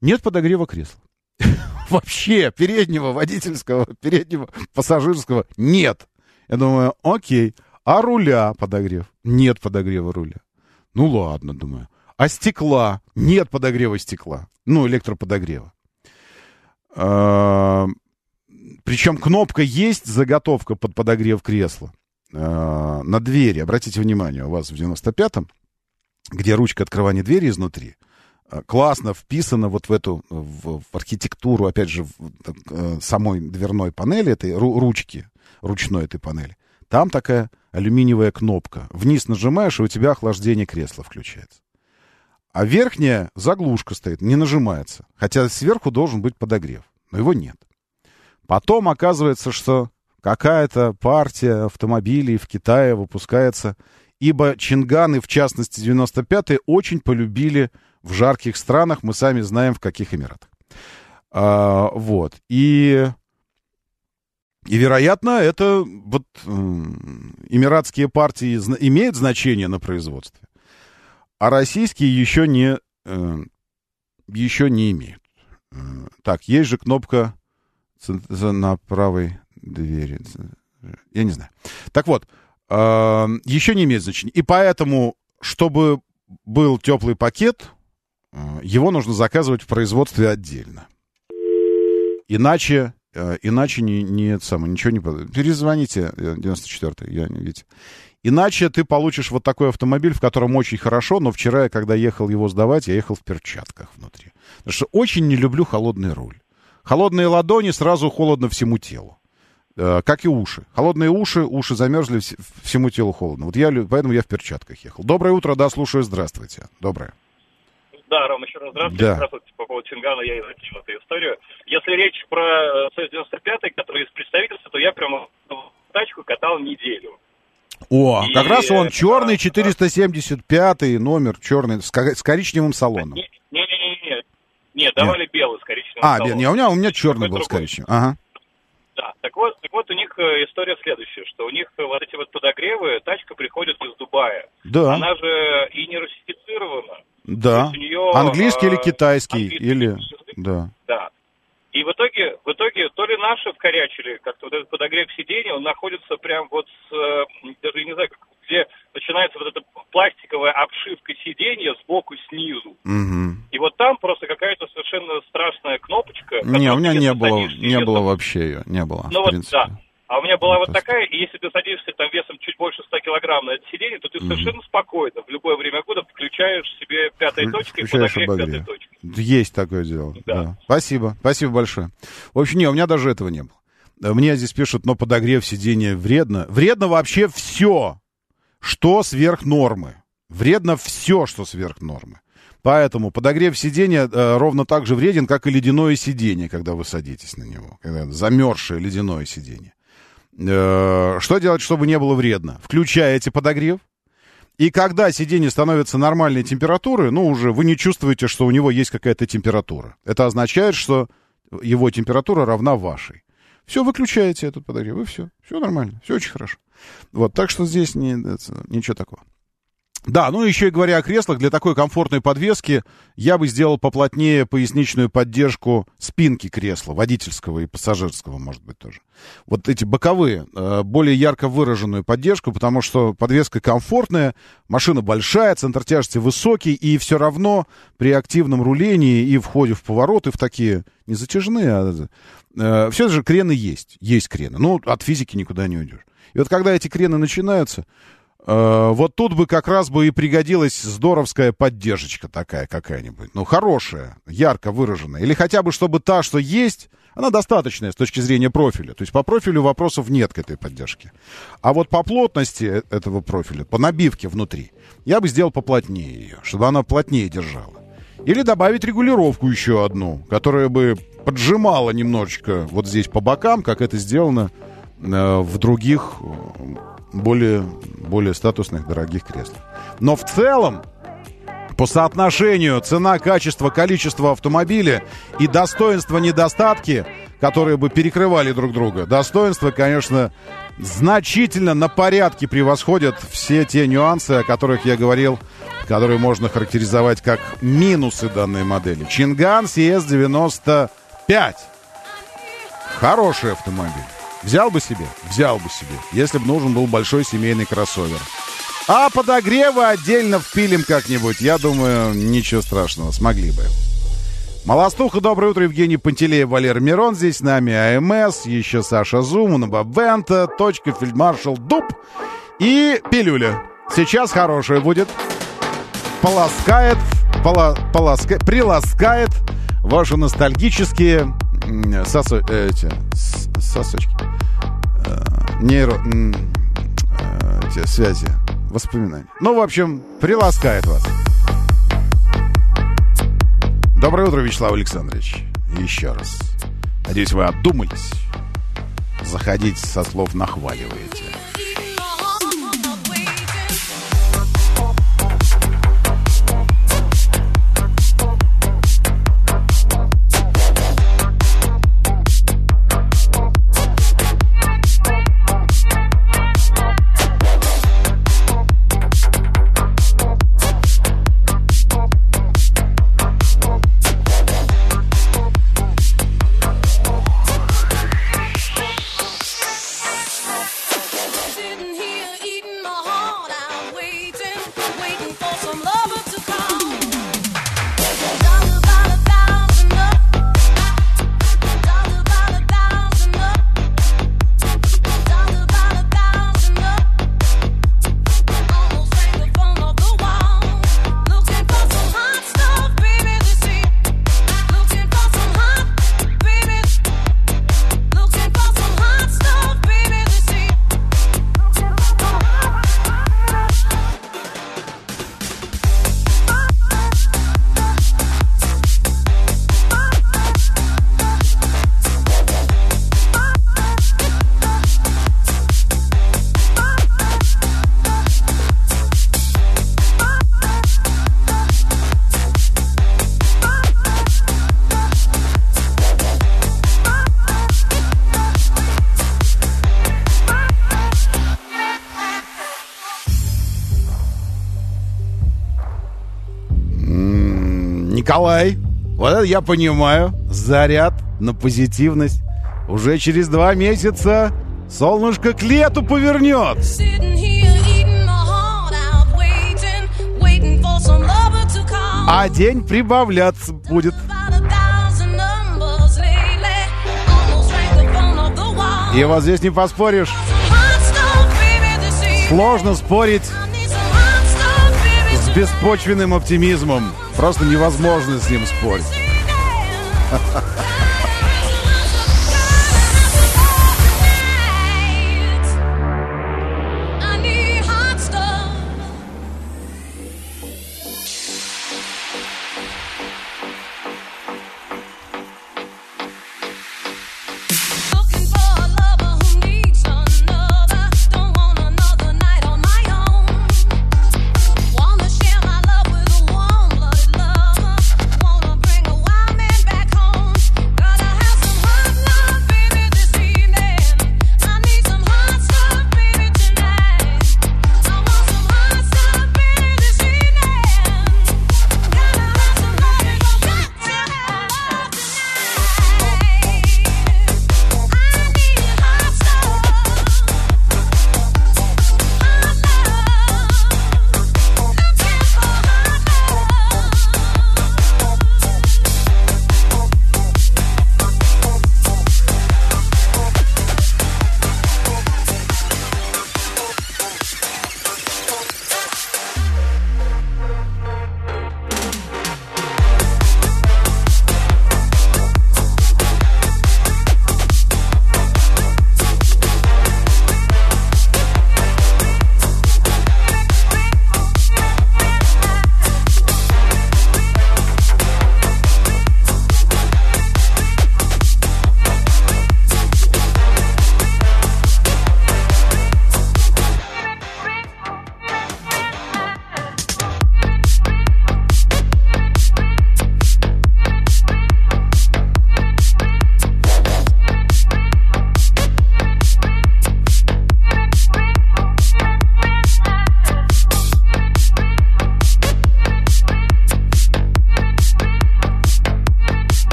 Нет подогрева кресла. *laughs* Вообще переднего водительского, переднего пассажирского нет. Я думаю, окей. А руля подогрев? Нет подогрева руля. Ну ладно, думаю. А стекла? Нет подогрева стекла. Ну, электроподогрева. А, причем кнопка есть, заготовка под подогрев кресла. А, на двери, обратите внимание, у вас в 95-м, где ручка открывания двери изнутри, а, классно вписана вот в эту, в, в архитектуру, опять же, в, в, самой дверной панели, этой ручки, ручной этой панели. Там такая алюминиевая кнопка. Вниз нажимаешь, и у тебя охлаждение кресла включается. А верхняя заглушка стоит, не нажимается. Хотя сверху должен быть подогрев. Но его нет. Потом оказывается, что какая-то партия автомобилей в Китае выпускается, ибо чинганы, в частности 95-е, очень полюбили в жарких странах, мы сами знаем, в каких Эмиратах. А, вот. И и, вероятно, это вот э, эмиратские партии имеют значение на производстве, а российские еще не, э, еще не имеют. Э, так, есть же кнопка на правой двери. Я не знаю. Так вот, еще не имеет значения. И поэтому, чтобы был теплый пакет, его нужно заказывать в производстве отдельно. Иначе иначе не, не самое, ничего не... Перезвоните, 94-й, я не видите. Иначе ты получишь вот такой автомобиль, в котором очень хорошо, но вчера, когда ехал его сдавать, я ехал в перчатках внутри. Потому что очень не люблю холодный руль. Холодные ладони, сразу холодно всему телу. Э, как и уши. Холодные уши, уши замерзли, всему телу холодно. Вот я, поэтому я в перчатках ехал. Доброе утро, да, слушаю, здравствуйте. Доброе. Да, Ром, еще раз здравствуйте. Да. Здравствуйте. По поводу Чингана я изучил эту историю. Если речь про СОС-95, который из представительства, то я прямо тачку катал неделю. О, и... как раз он черный 475 номер, черный, с, с коричневым салоном. Не-не-не, нет, давали нет. белый с коричневым а, салоном. А, не, у меня, у меня черный был с коричневым. Ага. Да, так вот, так вот у них э, история следующая, что у них вот эти вот подогревы, тачка приходит из Дубая. Да. Она же и не русифицирована. Да. Нее, английский а, или китайский, или... Да. Да. И в итоге, в итоге то ли наши вкорячили, как-то вот этот подогрев сиденья, он находится прям вот с, э, даже не знаю, где начинается вот эта пластиковая обшивка сиденья сбоку снизу. Угу. И вот там просто какая-то совершенно страшная кнопочка. Не, у меня не было, не было вообще ее, не было. Ну вот, да. А у меня была вот такая, и если ты садишься там весом чуть больше 100 килограмм на это сиденье, то ты совершенно спокойно в любое время года включаешь себе пятой точкой и подогрев пятой точкой. Есть такое дело. Да. да. Спасибо, спасибо большое. В общем, не, у меня даже этого не было. Мне здесь пишут, но подогрев сиденья вредно. Вредно вообще все, что сверх нормы. Вредно все, что сверх нормы. Поэтому подогрев сиденья э, ровно так же вреден, как и ледяное сиденье, когда вы садитесь на него. Когда замерзшее ледяное сиденье. Э, что делать, чтобы не было вредно? Включаете подогрев. И когда сиденье становится нормальной температуры, ну, уже вы не чувствуете, что у него есть какая-то температура. Это означает, что его температура равна вашей. Все, выключаете этот подогрев, и все. Все нормально, все очень хорошо. Вот, так что здесь не, ничего такого. Да, ну еще и говоря о креслах, для такой комфортной подвески я бы сделал поплотнее поясничную поддержку спинки кресла, водительского и пассажирского, может быть, тоже. Вот эти боковые, э, более ярко выраженную поддержку, потому что подвеска комфортная, машина большая, центр тяжести высокий, и все равно при активном рулении и входе в повороты в такие, не затяжные, а э, все же крены есть, есть крены. Ну, от физики никуда не уйдешь. И вот когда эти крены начинаются, вот тут бы как раз бы и пригодилась здоровская поддержка такая какая-нибудь. Ну, хорошая, ярко выраженная. Или хотя бы, чтобы та, что есть, она достаточная с точки зрения профиля. То есть по профилю вопросов нет к этой поддержке. А вот по плотности э, этого профиля, по набивке внутри, я бы сделал поплотнее ее, чтобы она плотнее держала. Или добавить регулировку еще одну, которая бы поджимала немножечко вот здесь по бокам, как это сделано э, в других более, более статусных, дорогих креслах. Но в целом, по соотношению цена, качество, количество автомобиля и достоинства, недостатки, которые бы перекрывали друг друга, достоинства, конечно, значительно на порядке превосходят все те нюансы, о которых я говорил, которые можно характеризовать как минусы данной модели. Чинган CS95. Хороший автомобиль. Взял бы себе? Взял бы себе, если бы нужен был большой семейный кроссовер. А подогревы отдельно впилим как-нибудь. Я думаю, ничего страшного, смогли бы. Молостуха, доброе утро, Евгений Пантелеев, Валер Мирон, здесь с нами АМС, еще Саша Зум, Набабента, точка, фельдмаршал Дуб и пилюля. Сейчас хорошая будет. Полоскает, пола, полоска, приласкает ваши ностальгические сосо, э, сосочки. Э, нейро... Э, эти связи, воспоминания. Ну, в общем, приласкает вас. Доброе утро, Вячеслав Александрович. Еще раз. Надеюсь, вы отдумались. Заходить со слов нахваливаете. Николай, вот это я понимаю. Заряд на позитивность. Уже через два месяца солнышко к лету повернет. А день прибавляться будет. И вот здесь не поспоришь. Сложно спорить с беспочвенным оптимизмом. Просто невозможно с ним спорить. *laughs*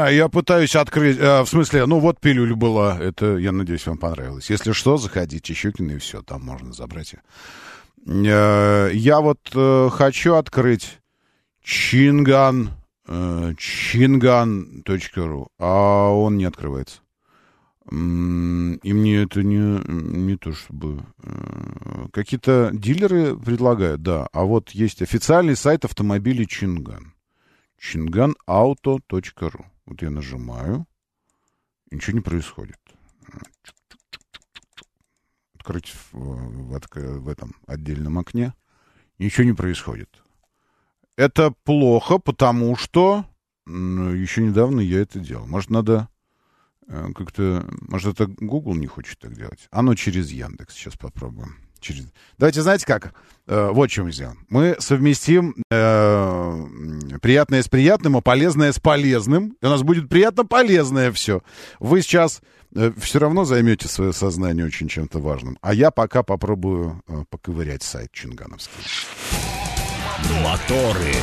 знаю, я пытаюсь открыть... э, в смысле, ну, вот пилюль была. Это, я надеюсь, вам понравилось. Если что, заходите, Щукин, и все, там можно забрать. Э, я вот э, хочу открыть Чинган... э, Чинган.ру, а он не открывается. И мне это не, не то чтобы... э, Какие-то дилеры предлагают, да. А вот есть официальный сайт автомобилей Чинган. Чинганauto.ру. Вот я нажимаю, и ничего не происходит. Открыть в, в в этом отдельном окне. Ничего не происходит. Это плохо, потому что еще недавно я это делал. Может, надо э, как-то... Может, это Google не хочет так делать? Оно через Яндекс. Сейчас попробуем. Через... Давайте, знаете как? Э, вот что мы сделаем. Мы совместим э, приятное с приятным, а полезное с полезным. И у нас будет приятно полезное все. Вы сейчас все равно займете свое сознание очень чем-то важным. А я пока попробую э, поковырять сайт Чингановский. Моторы.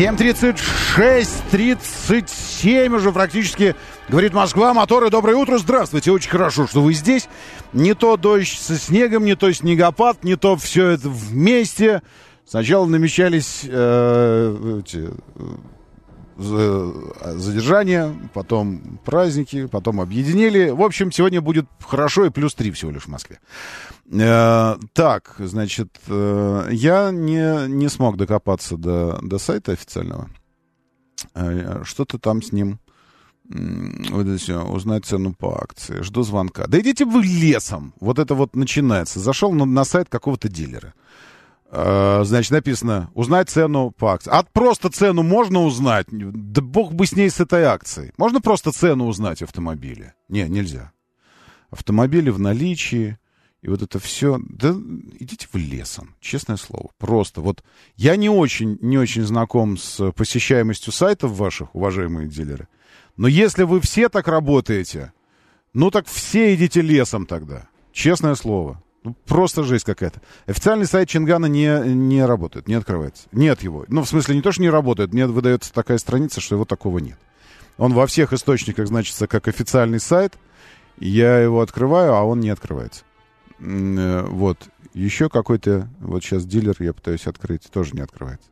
7.36, 37 уже практически, говорит Москва, моторы, доброе утро, здравствуйте, очень хорошо, что вы здесь. Не то дождь со снегом, не то снегопад, не то все это вместе. Сначала намечались э, эти, за- задержания, потом праздники, потом объединили. В общем, сегодня будет хорошо и плюс 3 всего лишь в Москве. Э, так, значит, э, я не, не смог докопаться до, до сайта официального. Э, Что-то там с ним узнать цену по акции. Жду звонка. Да идите вы лесом. Вот это вот начинается. Зашел на, на сайт какого-то дилера. Значит, написано, узнать цену по акции. А просто цену можно узнать? Да бог бы с ней, с этой акцией. Можно просто цену узнать автомобиля? Не, нельзя. Автомобили в наличии, и вот это все. Да идите в лесом, честное слово. Просто вот я не очень, не очень знаком с посещаемостью сайтов ваших, уважаемые дилеры. Но если вы все так работаете, ну так все идите лесом тогда. Честное слово. Ну, просто жесть какая-то. Официальный сайт Чингана не, не работает, не открывается. Нет его. Ну, в смысле, не то, что не работает, мне выдается такая страница, что его такого нет. Он во всех источниках значится как официальный сайт. Я его открываю, а он не открывается. Э, Вот. Еще какой-то, вот сейчас дилер я пытаюсь открыть, тоже не открывается.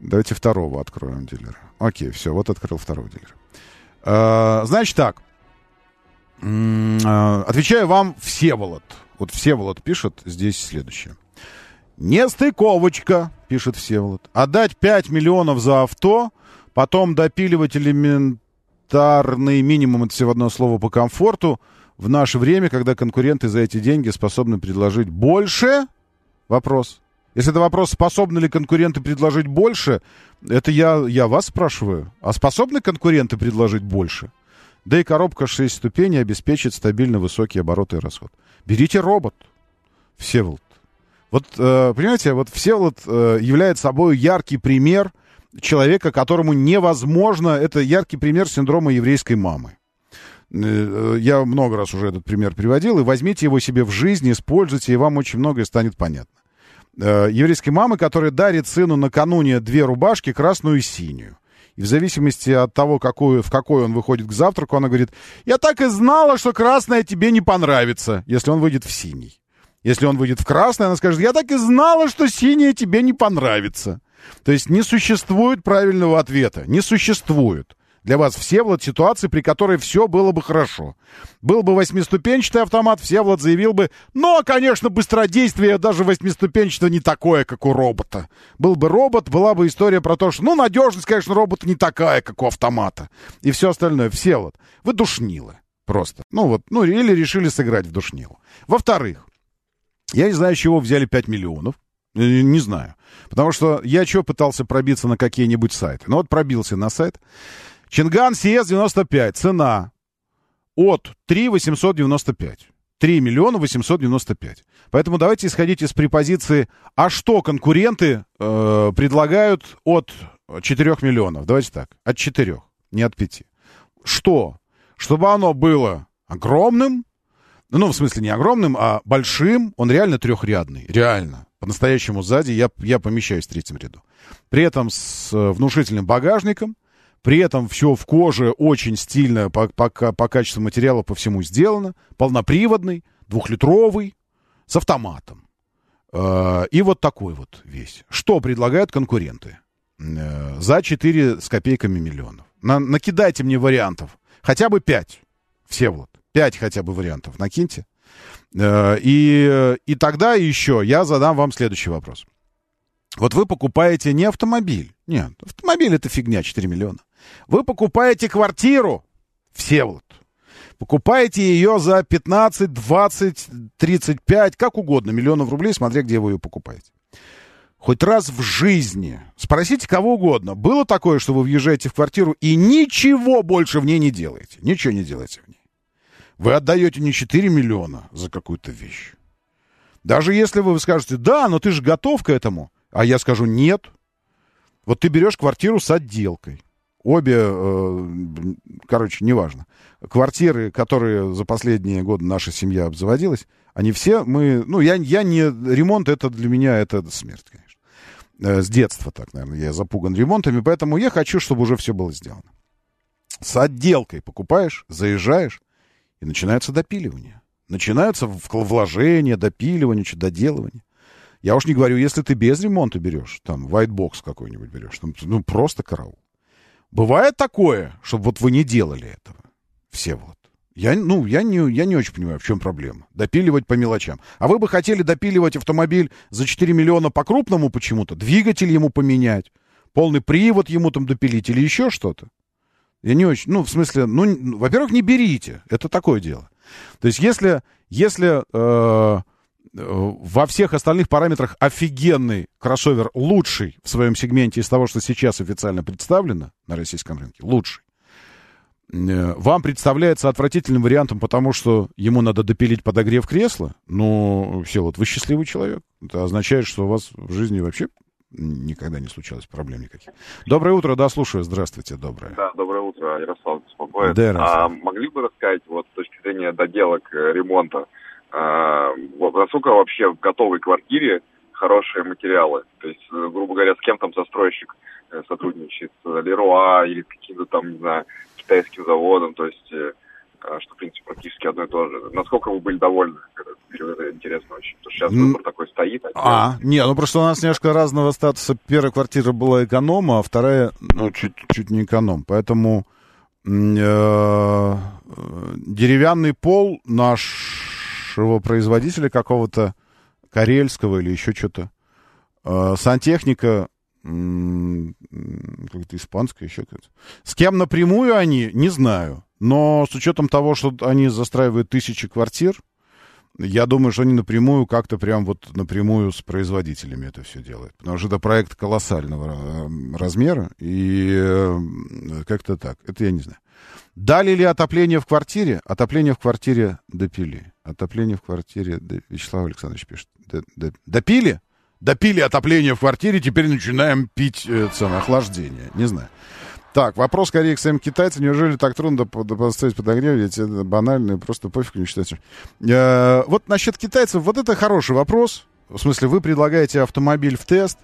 Давайте второго откроем дилера. Окей, все, вот открыл второго дилера. А, Значит так. А, Отвечаю вам Всеволод. Вот Всеволод пишет здесь следующее. Нестыковочка, пишет Всеволод. Отдать 5 миллионов за авто, потом допиливать элементарный минимум, это всего одно слово по комфорту, в наше время, когда конкуренты за эти деньги способны предложить больше? Вопрос. Если это вопрос, способны ли конкуренты предложить больше, это я, я вас спрашиваю. А способны конкуренты предложить больше? Да и коробка 6 ступеней обеспечит стабильно высокие обороты и расход. Берите робот, Всеволод. Вот, э, понимаете, вот Всеволод э, является собой яркий пример человека, которому невозможно... Это яркий пример синдрома еврейской мамы. Э, Я много раз уже этот пример приводил, и возьмите его себе в жизнь, используйте, и вам очень многое станет понятно. Еврейской мамы, которая дарит сыну накануне две рубашки, красную и синюю. И в зависимости от того, какую, в какой он выходит к завтраку, она говорит, я так и знала, что красная тебе не понравится, если он выйдет в синий. Если он выйдет в красный, она скажет, я так и знала, что синяя тебе не понравится. То есть не существует правильного ответа. Не существует. Для вас, Всеволод, ситуации, при которой все было бы хорошо. Был бы восьмиступенчатый автомат, Всеволод заявил бы, но, конечно, быстродействие даже восьмиступенчатого не такое, как у робота. Был бы робот, была бы история про то, что, ну, надежность, конечно, робота не такая, как у автомата. И все остальное. Всеволод, вы душнилы просто. Ну вот, ну или решили сыграть в душнилу. Во-вторых, я не знаю, с чего взяли 5 миллионов. Не знаю. Потому что я что пытался пробиться на какие-нибудь сайты? Ну вот пробился на сайт. Чинган CS95. Цена от 3 895. 3 миллиона 895. Поэтому давайте исходить из препозиции, а что конкуренты э, предлагают от 4 миллионов? Давайте так, от 4, не от 5. Что? Чтобы оно было огромным, ну, в смысле, не огромным, а большим, он реально трехрядный. Реально. По-настоящему сзади я, я помещаюсь в третьем ряду. При этом с э, внушительным багажником, При этом все в коже очень стильно по, по, по качеству материала по всему сделано. Полноприводный, двухлитровый, с автоматом. Э, и вот такой вот весь. Что предлагают конкуренты? Э, за 4 с копейками миллионов. На, накидайте мне вариантов. Хотя бы 5. Все вот. 5 хотя бы вариантов накиньте. Э, и, и тогда еще я задам вам следующий вопрос. Вот вы покупаете не автомобиль. Нет, автомобиль это фигня, 4 миллиона. Вы покупаете квартиру, все вот. Покупаете ее за 15, 20, 35, как угодно, миллионов рублей, смотря где вы ее покупаете. Хоть раз в жизни, спросите кого угодно, было такое, что вы въезжаете в квартиру и ничего больше в ней не делаете? Ничего не делаете в ней. Вы отдаете не 4 миллиона за какую-то вещь. Даже если вы скажете, да, но ты же готов к этому, а я скажу, нет. Вот ты берешь квартиру с отделкой. Обе, э, короче, неважно. Квартиры, которые за последние годы наша семья обзаводилась, они все, мы, ну, я, я не, ремонт это для меня, это смерть, конечно. Э, с детства так, наверное, я запуган ремонтами, поэтому я хочу, чтобы уже все было сделано. С отделкой покупаешь, заезжаешь, и начинается допиливание. Начинаются вложения, допиливание, доделывание. Я уж не говорю, если ты без ремонта берешь, там, white box какой-нибудь берешь, там, ну, просто караул. Бывает такое, чтобы вот вы не делали этого, все вот. Я, ну, я не, я не очень понимаю, в чем проблема. Допиливать по мелочам. А вы бы хотели допиливать автомобиль за 4 миллиона по-крупному почему-то? Двигатель ему поменять? Полный привод ему там допилить или еще что-то? Я не очень... Ну, в смысле, ну, во-первых, не берите. Это такое дело. То есть, если, если э, во всех остальных параметрах офигенный кроссовер, лучший в своем сегменте из того, что сейчас официально представлено на российском рынке, лучший, э, вам представляется отвратительным вариантом, потому что ему надо допилить подогрев кресла, ну, все, вот вы счастливый человек. Это означает, что у вас в жизни вообще никогда не случалось проблем никаких. Доброе утро, да, слушаю. Здравствуйте, доброе. Да, доброе утро, Ярослав беспокоит. Да, Ярослав. А могли бы рассказать, вот с точки зрения доделок э, ремонта, насколько вообще в готовой квартире хорошие материалы? То есть, э, грубо говоря, с кем там застройщик э, сотрудничает? С Леруа или каким-то там, не знаю, китайским заводом? То есть, а, что, в принципе, практически одно и то же. Насколько вы были довольны? Это интересно очень. Потому что сейчас выбор такой стоит. А, а не, ну просто у нас немножко разного статуса. Первая квартира была эконома, а вторая, ну, чуть, чуть не эконом. Поэтому э, деревянный пол наш нашего производителя какого-то, карельского или еще что-то. Э, сантехника как-то испанская, еще какая-то. С кем напрямую они, не знаю. Но с учетом того, что они застраивают тысячи квартир, я думаю, что они напрямую как-то прям вот напрямую с производителями это все делают. Потому что это проект колоссального э, размера, и э, как-то так. Это я не знаю. Дали ли отопление в квартире? Отопление в квартире допили. Отопление в квартире... Вячеслав Александрович пишет. Допили? Допили отопление в квартире, теперь начинаем пить э, самое охлаждение. Не знаю. Так, вопрос скорее к самим китайцам. Неужели так трудно поставить подогрев? Ведь это банально, просто пофиг не считается. Э, вот насчет китайцев, вот это хороший вопрос. В смысле, вы предлагаете автомобиль в тест,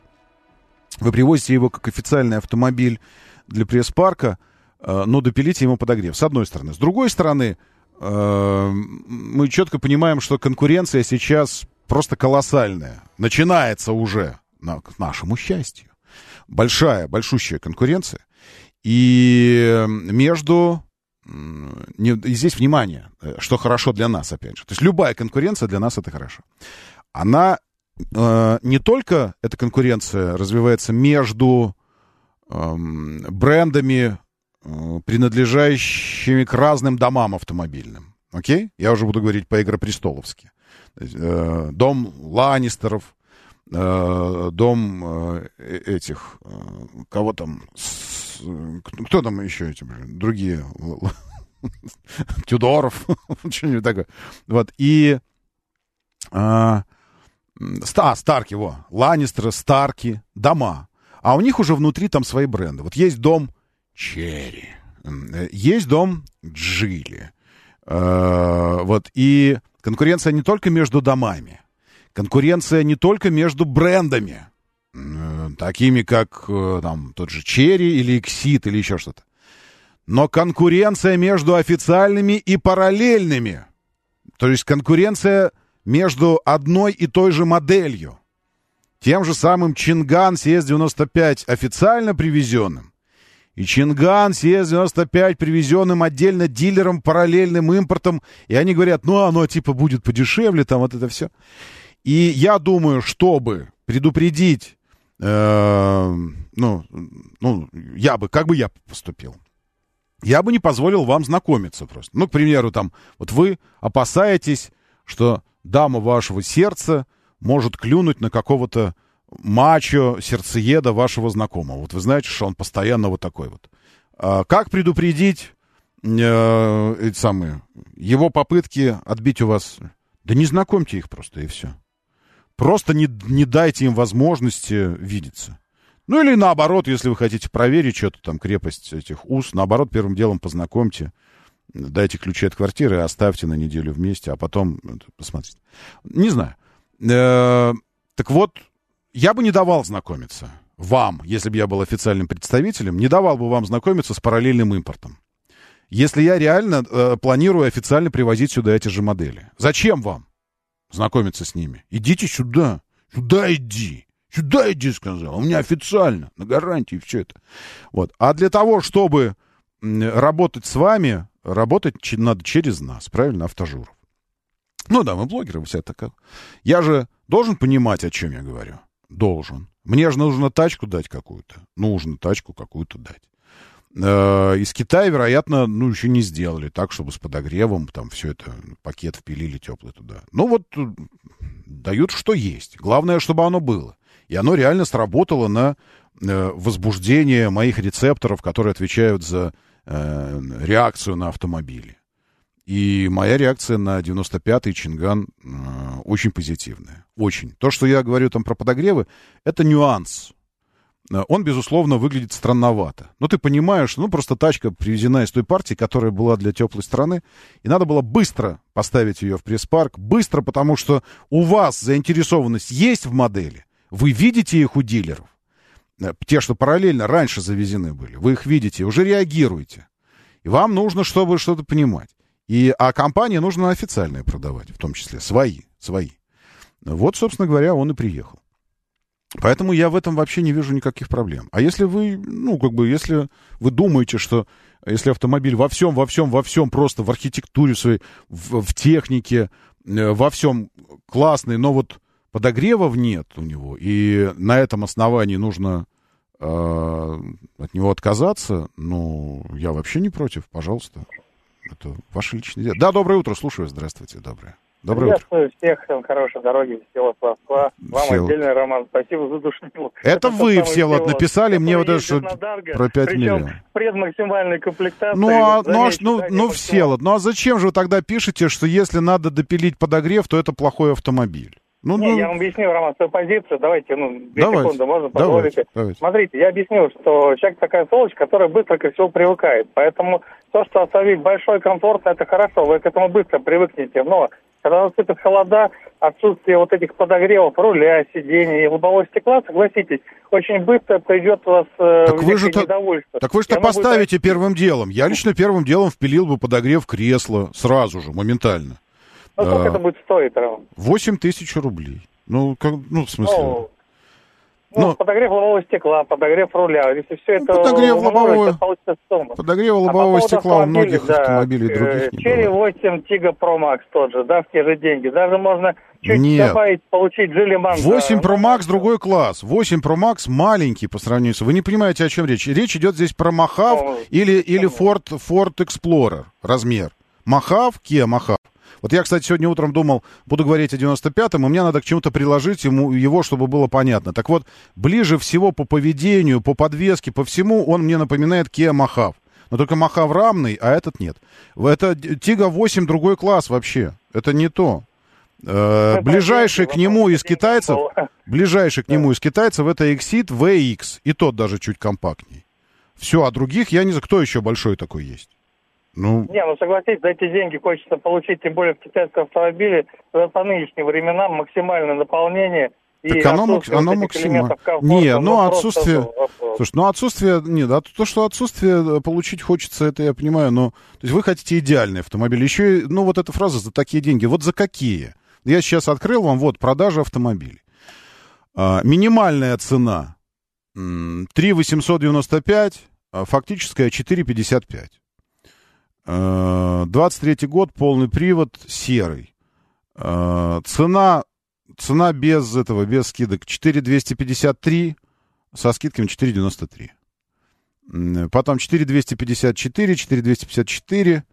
вы привозите его как официальный автомобиль для пресс-парка, Э, но допилите ему подогрев, с одной стороны. С другой стороны, мы четко понимаем, что конкуренция сейчас просто колоссальная. Начинается уже, к нашему счастью, большая, большущая конкуренция. И между... И здесь внимание, э, что хорошо для нас, опять же. То есть любая конкуренция для нас это хорошо. Она не только, эта конкуренция развивается между эм, брендами Э, принадлежащими к разным домам автомобильным. Окей? Я уже буду говорить по Игропрестоловски. Э, дом Ланнистеров, э, дом этих, кого там, кто там еще эти, другие, *laughs* Тюдоров, *laughs* что-нибудь такое. Вот, и а, Старки, во, Ланнистеры, Старки, дома. А у них уже внутри там свои бренды. Вот есть дом Черри. Э, есть дом Джили. Э, вот, и конкуренция не только между домами. Конкуренция не только между брендами. Такими, как там тот же Черри или Exit или еще что-то. но конкуренция между официальными и параллельными. То есть конкуренция между одной и той же моделью. Тем же самым Чинган CS-95 официально привезенным и Чинган CS-95 привезенным отдельно дилером параллельным импортом. И они говорят, ну оно типа будет подешевле, там вот это все. И я думаю, чтобы предупредить, э, ну, ну, я бы, как бы я поступил? Я бы не позволил вам знакомиться просто. Ну, к примеру, там, вот вы опасаетесь, что дама вашего сердца может клюнуть на какого-то мачо, сердцееда вашего знакомого. Вот вы знаете, что он постоянно вот такой вот. А как предупредить э, эти самые, его попытки отбить у вас? Да не знакомьте их просто, и все. Просто не, не дайте им возможности видеться. Ну или наоборот, если вы хотите проверить что-то там, крепость этих уз, наоборот, первым делом познакомьте, дайте ключи от квартиры, оставьте на неделю вместе, а потом посмотрите. Не знаю. Э, так вот, я бы не давал знакомиться вам, если бы я был официальным представителем, не давал бы вам знакомиться с параллельным импортом. Если я реально э, планирую официально привозить сюда эти же модели. Зачем вам знакомиться с ними? Идите сюда. Сюда иди. Сюда иди, сказал. У меня официально, на гарантии все это. Вот. А для того, чтобы работать с вами, работать надо через нас, правильно, автожуров. Ну да, мы блогеры, вся такая. Я же должен понимать, о чем я говорю. Должен. Мне же нужно тачку дать какую-то. Нужно тачку какую-то дать. Э, из Китая, вероятно, ну, еще не сделали так, чтобы с подогревом там все это, пакет впилили теплый туда. Ну, вот э, дают, что есть. Главное, чтобы оно было. И оно реально сработало на э, возбуждение моих рецепторов, которые отвечают за реакцию на автомобили. И моя реакция на 95-й Чинган э, очень позитивная. Очень. То, что я говорю там про подогревы, это нюанс. Э, он, безусловно, выглядит странновато. Но ты понимаешь, ну, просто тачка привезена из той партии, которая была для теплой страны, и надо было быстро поставить ее в пресс-парк. Быстро, потому что у вас заинтересованность есть в модели. Вы видите их у дилеров. Э, те, что параллельно раньше завезены были. Вы их видите, уже реагируете. И вам нужно, чтобы что-то понимать. И, а компании нужно официальные продавать, в том числе свои, свои. Вот, собственно говоря, он и приехал. Поэтому я в этом вообще не вижу никаких проблем. А если вы, ну, как бы, если вы думаете, что если автомобиль во всем, во всем, во всем, просто в архитектуре своей, в, в технике, э, во всем классный, но вот подогревов нет у него, и на этом основании нужно э, от него отказаться, ну, я вообще не против, пожалуйста. Это ваше личное дело. Да, доброе утро, слушаю. Здравствуйте, доброе. Доброе Приветствую утро. всех, всем хорошей дороги, Всеволод Москва. Вам Всеволод. отдельный роман. Спасибо за душнилу. Это, это вы, Всеволод, написали мне вот это, что про 5 миллионов. пред максимальной комплектацией. Ну, а, ну, а, ну, ну Всеволод, ну а зачем же вы тогда пишете, что если надо допилить подогрев, то это плохой автомобиль? Ну, Не, ну... Я вам объясню, Роман, свою позицию. Давайте, ну, две давайте, секунды, можно позволите. Давайте. Смотрите, я объяснил, что человек такая сволочь, которая быстро ко всему привыкает. Поэтому то, что автомобиль большой, комфортный, это хорошо, вы к этому быстро привыкнете. Но когда наступит холода, отсутствие вот этих подогревов, руля, сидений и лобового стекла, согласитесь, очень быстро придет у вас э, так вы же недовольство. Так вы что поставите будет... первым делом? Я лично первым делом впилил бы подогрев кресла сразу же, моментально. Ну, сколько а, это будет стоить, Роман? 8 тысяч рублей. Ну, как, ну, в смысле... Ну, ну, ну, подогрев лобового стекла, подогрев руля. Если все это подогрев лобового, подогрев лобового а по стекла у многих да, автомобилей э, других не Черри 8 Тига Pro Max тот же, да, в те же деньги. Даже можно чуть Нет. добавить, получить Джилиман. 8 Pro Max другой класс. 8 Pro Max маленький по сравнению с... Вы не понимаете, о чем речь. Речь идет здесь про Махав ну, или, или Ford, Ford Explorer размер. Махав, Kia Махав. Вот я, кстати, сегодня утром думал, буду говорить о 95-м, и мне надо к чему-то приложить ему, его, чтобы было понятно. Так вот, ближе всего по поведению, по подвеске, по всему, он мне напоминает Kia Махав. Но только Махав рамный, а этот нет. Это Тига 8 другой класс вообще. Это не то. Э, ближайший к нему из китайцев, ближайший к нему из китайцев это Exit VX, и тот даже чуть компактней. Все, а других я не знаю, кто еще большой такой есть. Ну... Не, ну согласитесь, за эти деньги хочется получить, тем более в китайском автомобиле, за по нынешним временам максимальное наполнение Так оно, оно максимально. Не, ну отсутствие... Слушай, ну отсутствие... Нет, а то, что отсутствие получить хочется, это я понимаю, но... То есть вы хотите идеальный автомобиль. Еще, ну вот эта фраза «за такие деньги». Вот за какие? Я сейчас открыл вам, вот, продажа автомобилей. А, минимальная цена 3 895, а фактическая 4 55. 23 год, полный привод, серый. А, цена, цена без этого, без скидок 4253, со скидками 493. Потом 4254, 4254,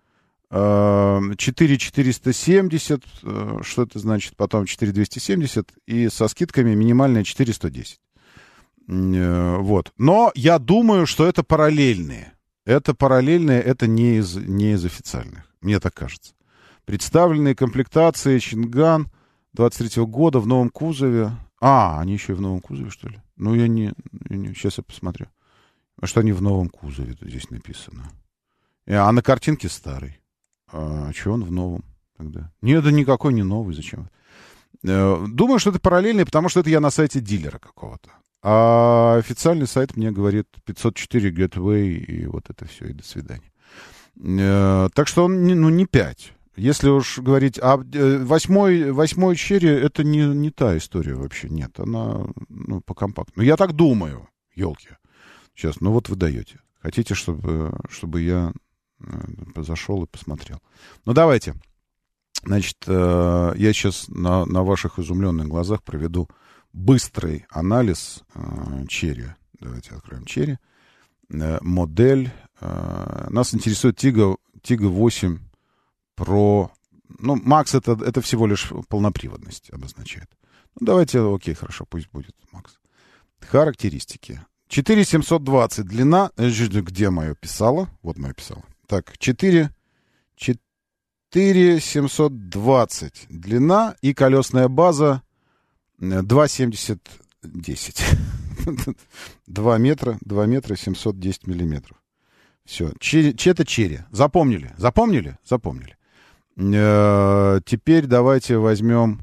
4470, э, что это значит, потом 4270 и со скидками минимальная 4110. Э, вот. Но я думаю, что это параллельные. Это параллельные, это не из, не из официальных. Мне так кажется. Представленные комплектации Чинган 23 года в новом кузове. А, они еще и в новом кузове, что ли? Ну, я не... Я не сейчас я посмотрю. А что они в новом кузове, тут здесь написано. А на картинке старый. А что он в новом тогда? Нет, да никакой не новый, зачем? Э, думаю, что это параллельный, потому что это я на сайте дилера какого-то. А официальный сайт мне говорит 504 Gateway и вот это все, и до свидания. Э, так что он ну, не 5. Если уж говорить, а восьмой, восьмой черри это не, не та история вообще, нет, она ну, по компакту. Ну, я так думаю, елки. Сейчас, ну вот вы даете. Хотите, чтобы, чтобы я Э, зашел и посмотрел. Ну, давайте. Значит, я сейчас на, на ваших изумленных глазах проведу быстрый анализ э, черри. Давайте откроем черри. Модель. Нас интересует Тига, Тига 8 Pro. Ну, Макс это, это всего лишь полноприводность обозначает. Ну, давайте, окей, хорошо, пусть будет Макс. Характеристики. 4720 длина. Где мое писало? Вот мое писало. Так, 4, 4 720 длина и колесная база 2,70 10. 2 метра, 2 метра 710 миллиметров. Все. Че, это черри. Запомнили? Запомнили? Запомнили. Э, теперь давайте возьмем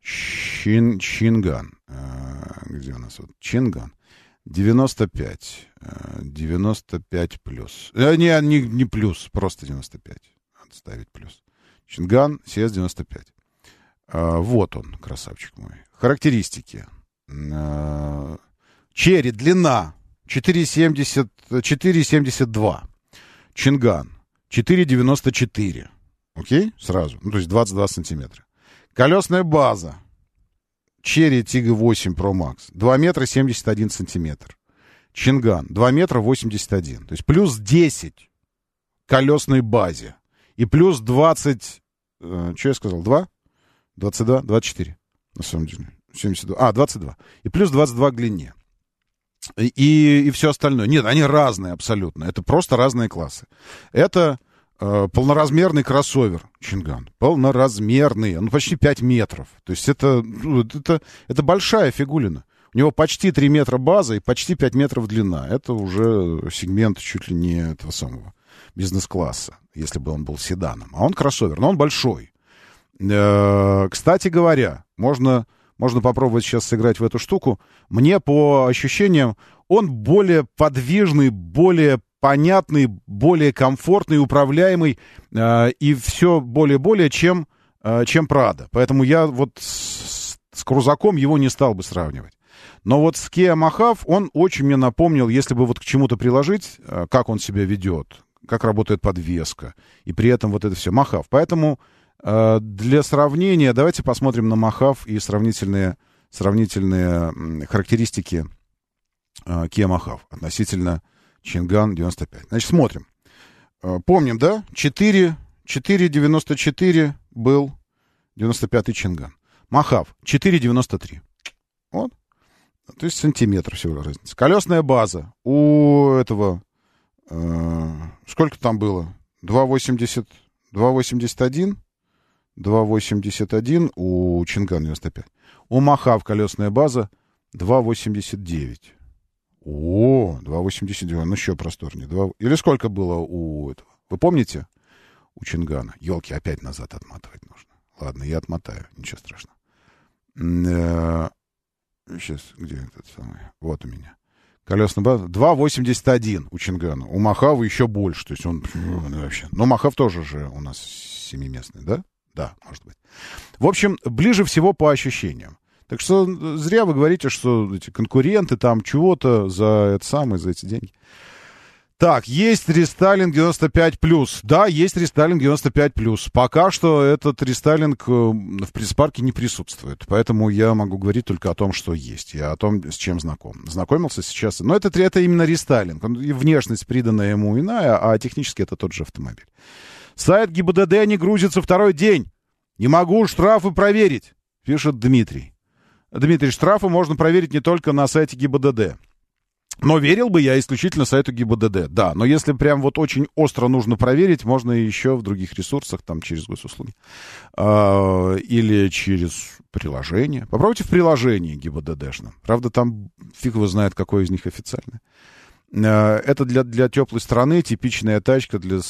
чин, Чинган. Э, где у нас вот? Чинган. 95. 95 э, плюс. Э, не, не, не плюс, просто 95. Надо ставить плюс. Чинган CS-95. Э, вот он, красавчик мой. Характеристики. Э, черри, длина 4,70, 4,72. Чинган 4,94. Окей? Сразу. Ну, то есть 22 сантиметра. Колесная база Черри Тига 8 Pro Max 2 метра 71 сантиметр. Чинган 2 метра 81. То есть плюс 10 колесной базе. И плюс 20... Э, что я сказал? 2? 22? 24. На самом деле. 72. А, 22. И плюс 22 к длине. И, и все остальное. Нет, они разные абсолютно. Это просто разные классы. Это Э, полноразмерный кроссовер Чинган. Полноразмерный. Он почти 5 метров. То есть это, ну, это, это большая фигулина. У него почти 3 метра база и почти 5 метров длина. Это уже сегмент чуть ли не этого самого бизнес-класса, если бы он был седаном. А он кроссовер, но он большой. Э, кстати говоря, можно, можно попробовать сейчас сыграть в эту штуку. Мне по ощущениям он более подвижный, более понятный, более комфортный, управляемый э, и все более-более, чем, э, чем Прада. Поэтому я вот с, с Крузаком его не стал бы сравнивать. Но вот с Kia Mahav он очень мне напомнил, если бы вот к чему-то приложить, э, как он себя ведет, как работает подвеска, и при этом вот это все. Махав. Поэтому для сравнения давайте посмотрим на Махав и сравнительные, сравнительные характеристики э, Kia Mahav относительно Чинган 95. Значит, смотрим. Э, помним, да? 4, 4,94 был 95-й Чинган. Махав 4,93. Вот. То есть сантиметр всего разница. Колесная база у этого... Э, сколько там было? 2,80... 2,81? 2,81 у Чинган 95. У Махав колесная база 2,89. О, 2,89, ну еще просторнее. 2... Или сколько было у этого? Вы помните? У Чингана. Елки опять назад отматывать нужно. Ладно, я отмотаю, ничего страшного. Сейчас, где этот самый? Вот у меня. Колесный баз 2,81 у Чингана. У Махава еще больше. То есть он ну, вообще... Но Махав тоже же у нас семиместный, да? Да, может быть. В общем, ближе всего по ощущениям. Так что зря вы говорите, что эти конкуренты там чего-то за это самое, за эти деньги. Так, есть рестайлинг 95+. Да, есть рестайлинг 95+. Пока что этот рестайлинг э, в пресс-парке не присутствует. Поэтому я могу говорить только о том, что есть. И о том, с чем знаком. Знакомился сейчас. Но это, это именно рестайлинг. Он, внешность приданная ему иная, а технически это тот же автомобиль. Сайт ГИБДД не грузится второй день. Не могу штрафы проверить, пишет Дмитрий. Дмитрий, штрафы можно проверить не только на сайте ГИБДД. Но верил бы я исключительно сайту ГИБДД, да. Но если прям вот очень остро нужно проверить, можно еще в других ресурсах, там, через госуслуги. Э, или через приложение. Попробуйте в приложении ГИБДДшном. Правда, там фиг его знает, какое из них официальное. Э, это для, для теплой страны типичная тачка для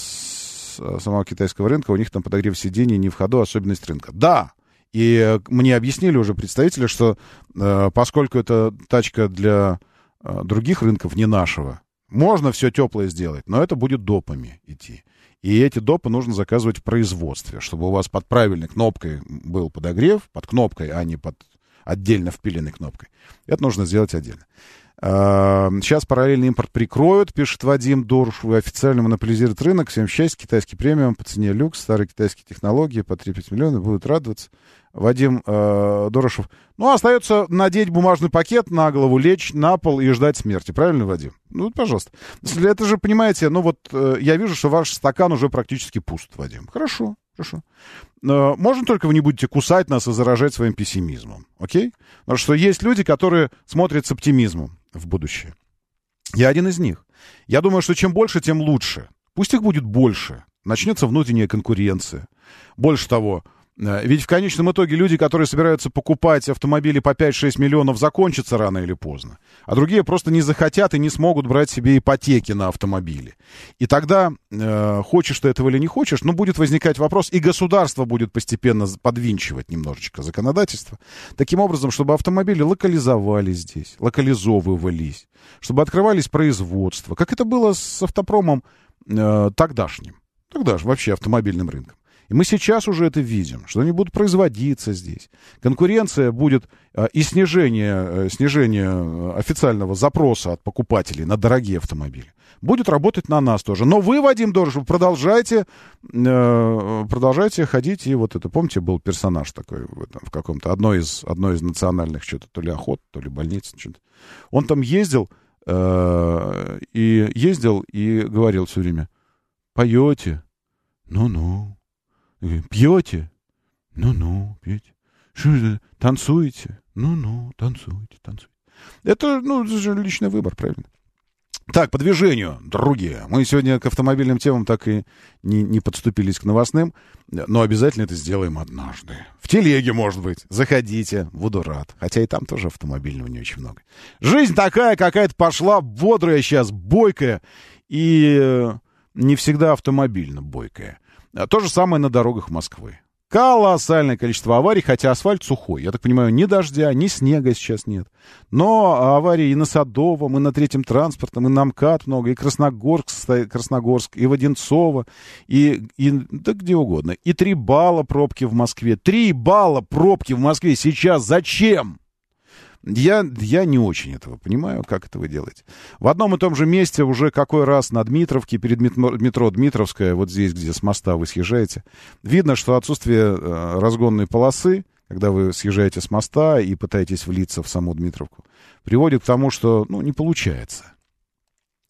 самого китайского рынка. У них там подогрев сидений не в ходу, особенность рынка. Да, и мне объяснили уже представители, что э, поскольку это тачка для Э, других рынков, не нашего. Можно все теплое сделать, но это будет допами идти. И эти допы нужно заказывать в производстве, чтобы у вас под правильной кнопкой был подогрев, под кнопкой, а не под отдельно впиленной кнопкой. Это нужно сделать отдельно. Сейчас параллельный импорт прикроют, пишет Вадим Дорш. Официально монополизирует рынок. Всем счастья. Китайский премиум по цене люкс. Старые китайские технологии по 3-5 миллионов. Будут радоваться. Вадим э, Дорошев. Ну, остается надеть бумажный пакет на голову, лечь на пол и ждать смерти. Правильно, Вадим? Ну, пожалуйста. Это же, понимаете, ну вот э, я вижу, что ваш стакан уже практически пуст, Вадим. Хорошо, хорошо. Но можно только вы не будете кусать нас и заражать своим пессимизмом. Окей? Потому что есть люди, которые смотрят с оптимизмом в будущее. Я один из них. Я думаю, что чем больше, тем лучше. Пусть их будет больше. Начнется внутренняя конкуренция. Больше того, ведь в конечном итоге люди, которые собираются покупать автомобили по 5-6 миллионов, закончатся рано или поздно. А другие просто не захотят и не смогут брать себе ипотеки на автомобили. И тогда, э, хочешь ты этого или не хочешь, но будет возникать вопрос, и государство будет постепенно подвинчивать немножечко законодательство, таким образом, чтобы автомобили локализовались здесь, локализовывались, чтобы открывались производства, как это было с автопромом э, тогдашним, тогда же вообще автомобильным рынком. И мы сейчас уже это видим, что они будут производиться здесь. Конкуренция будет э, и снижение, э, снижение э, официального запроса от покупателей на дорогие автомобили будет работать на нас тоже. Но вы, Вадим Дорожев, продолжайте, продолжайте ходить. И вот это, помните, был персонаж такой в, этом, в каком-то, одной из, одной из национальных что-то, то ли охот, то ли больниц. Что-то. Он там ездил, и ездил и говорил все время, поете, ну-ну, Пьете? Ну-ну, пьете. Что это? Танцуете? Ну-ну, танцуете, танцуете. Это, ну, это же личный выбор, правильно? Так, по движению, другие. Мы сегодня к автомобильным темам так и не, не подступились к новостным, но обязательно это сделаем однажды. В телеге, может быть. Заходите, буду рад. Хотя и там тоже автомобильного не очень много. Жизнь такая какая-то пошла, бодрая сейчас, бойкая и э, не всегда автомобильно бойкая. А то же самое на дорогах Москвы. Колоссальное количество аварий, хотя асфальт сухой. Я так понимаю, ни дождя, ни снега сейчас нет. Но аварии и на Садовом, и на Третьем транспортном, и на МКАД много, и Красногорск, Красногорск, и Воденцово, и, и да где угодно. И три балла пробки в Москве. Три балла пробки в Москве сейчас. Зачем? Я, я не очень этого понимаю, как это вы делаете. В одном и том же месте уже какой раз на Дмитровке, перед метро, Дмитровская, вот здесь, где с моста вы съезжаете, видно, что отсутствие э, разгонной полосы, когда вы съезжаете с моста и пытаетесь влиться в саму Дмитровку, приводит к тому, что, ну, не получается.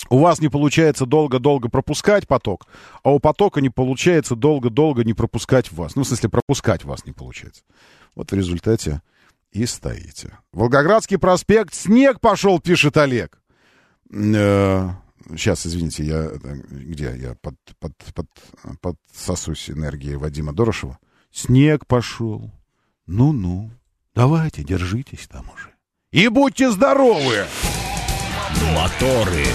У вас не получается долго-долго пропускать поток, а у потока не получается долго-долго не пропускать вас. Ну, в смысле, пропускать вас не получается. Вот в результате и стоите. Волгоградский проспект, снег пошел, пишет Олег. Э, сейчас, извините, я где я под, под, под, подсосусь энергией Вадима Дорошева. Снег пошел. Ну-ну, давайте, держитесь там уже. И будьте здоровы! Моторы.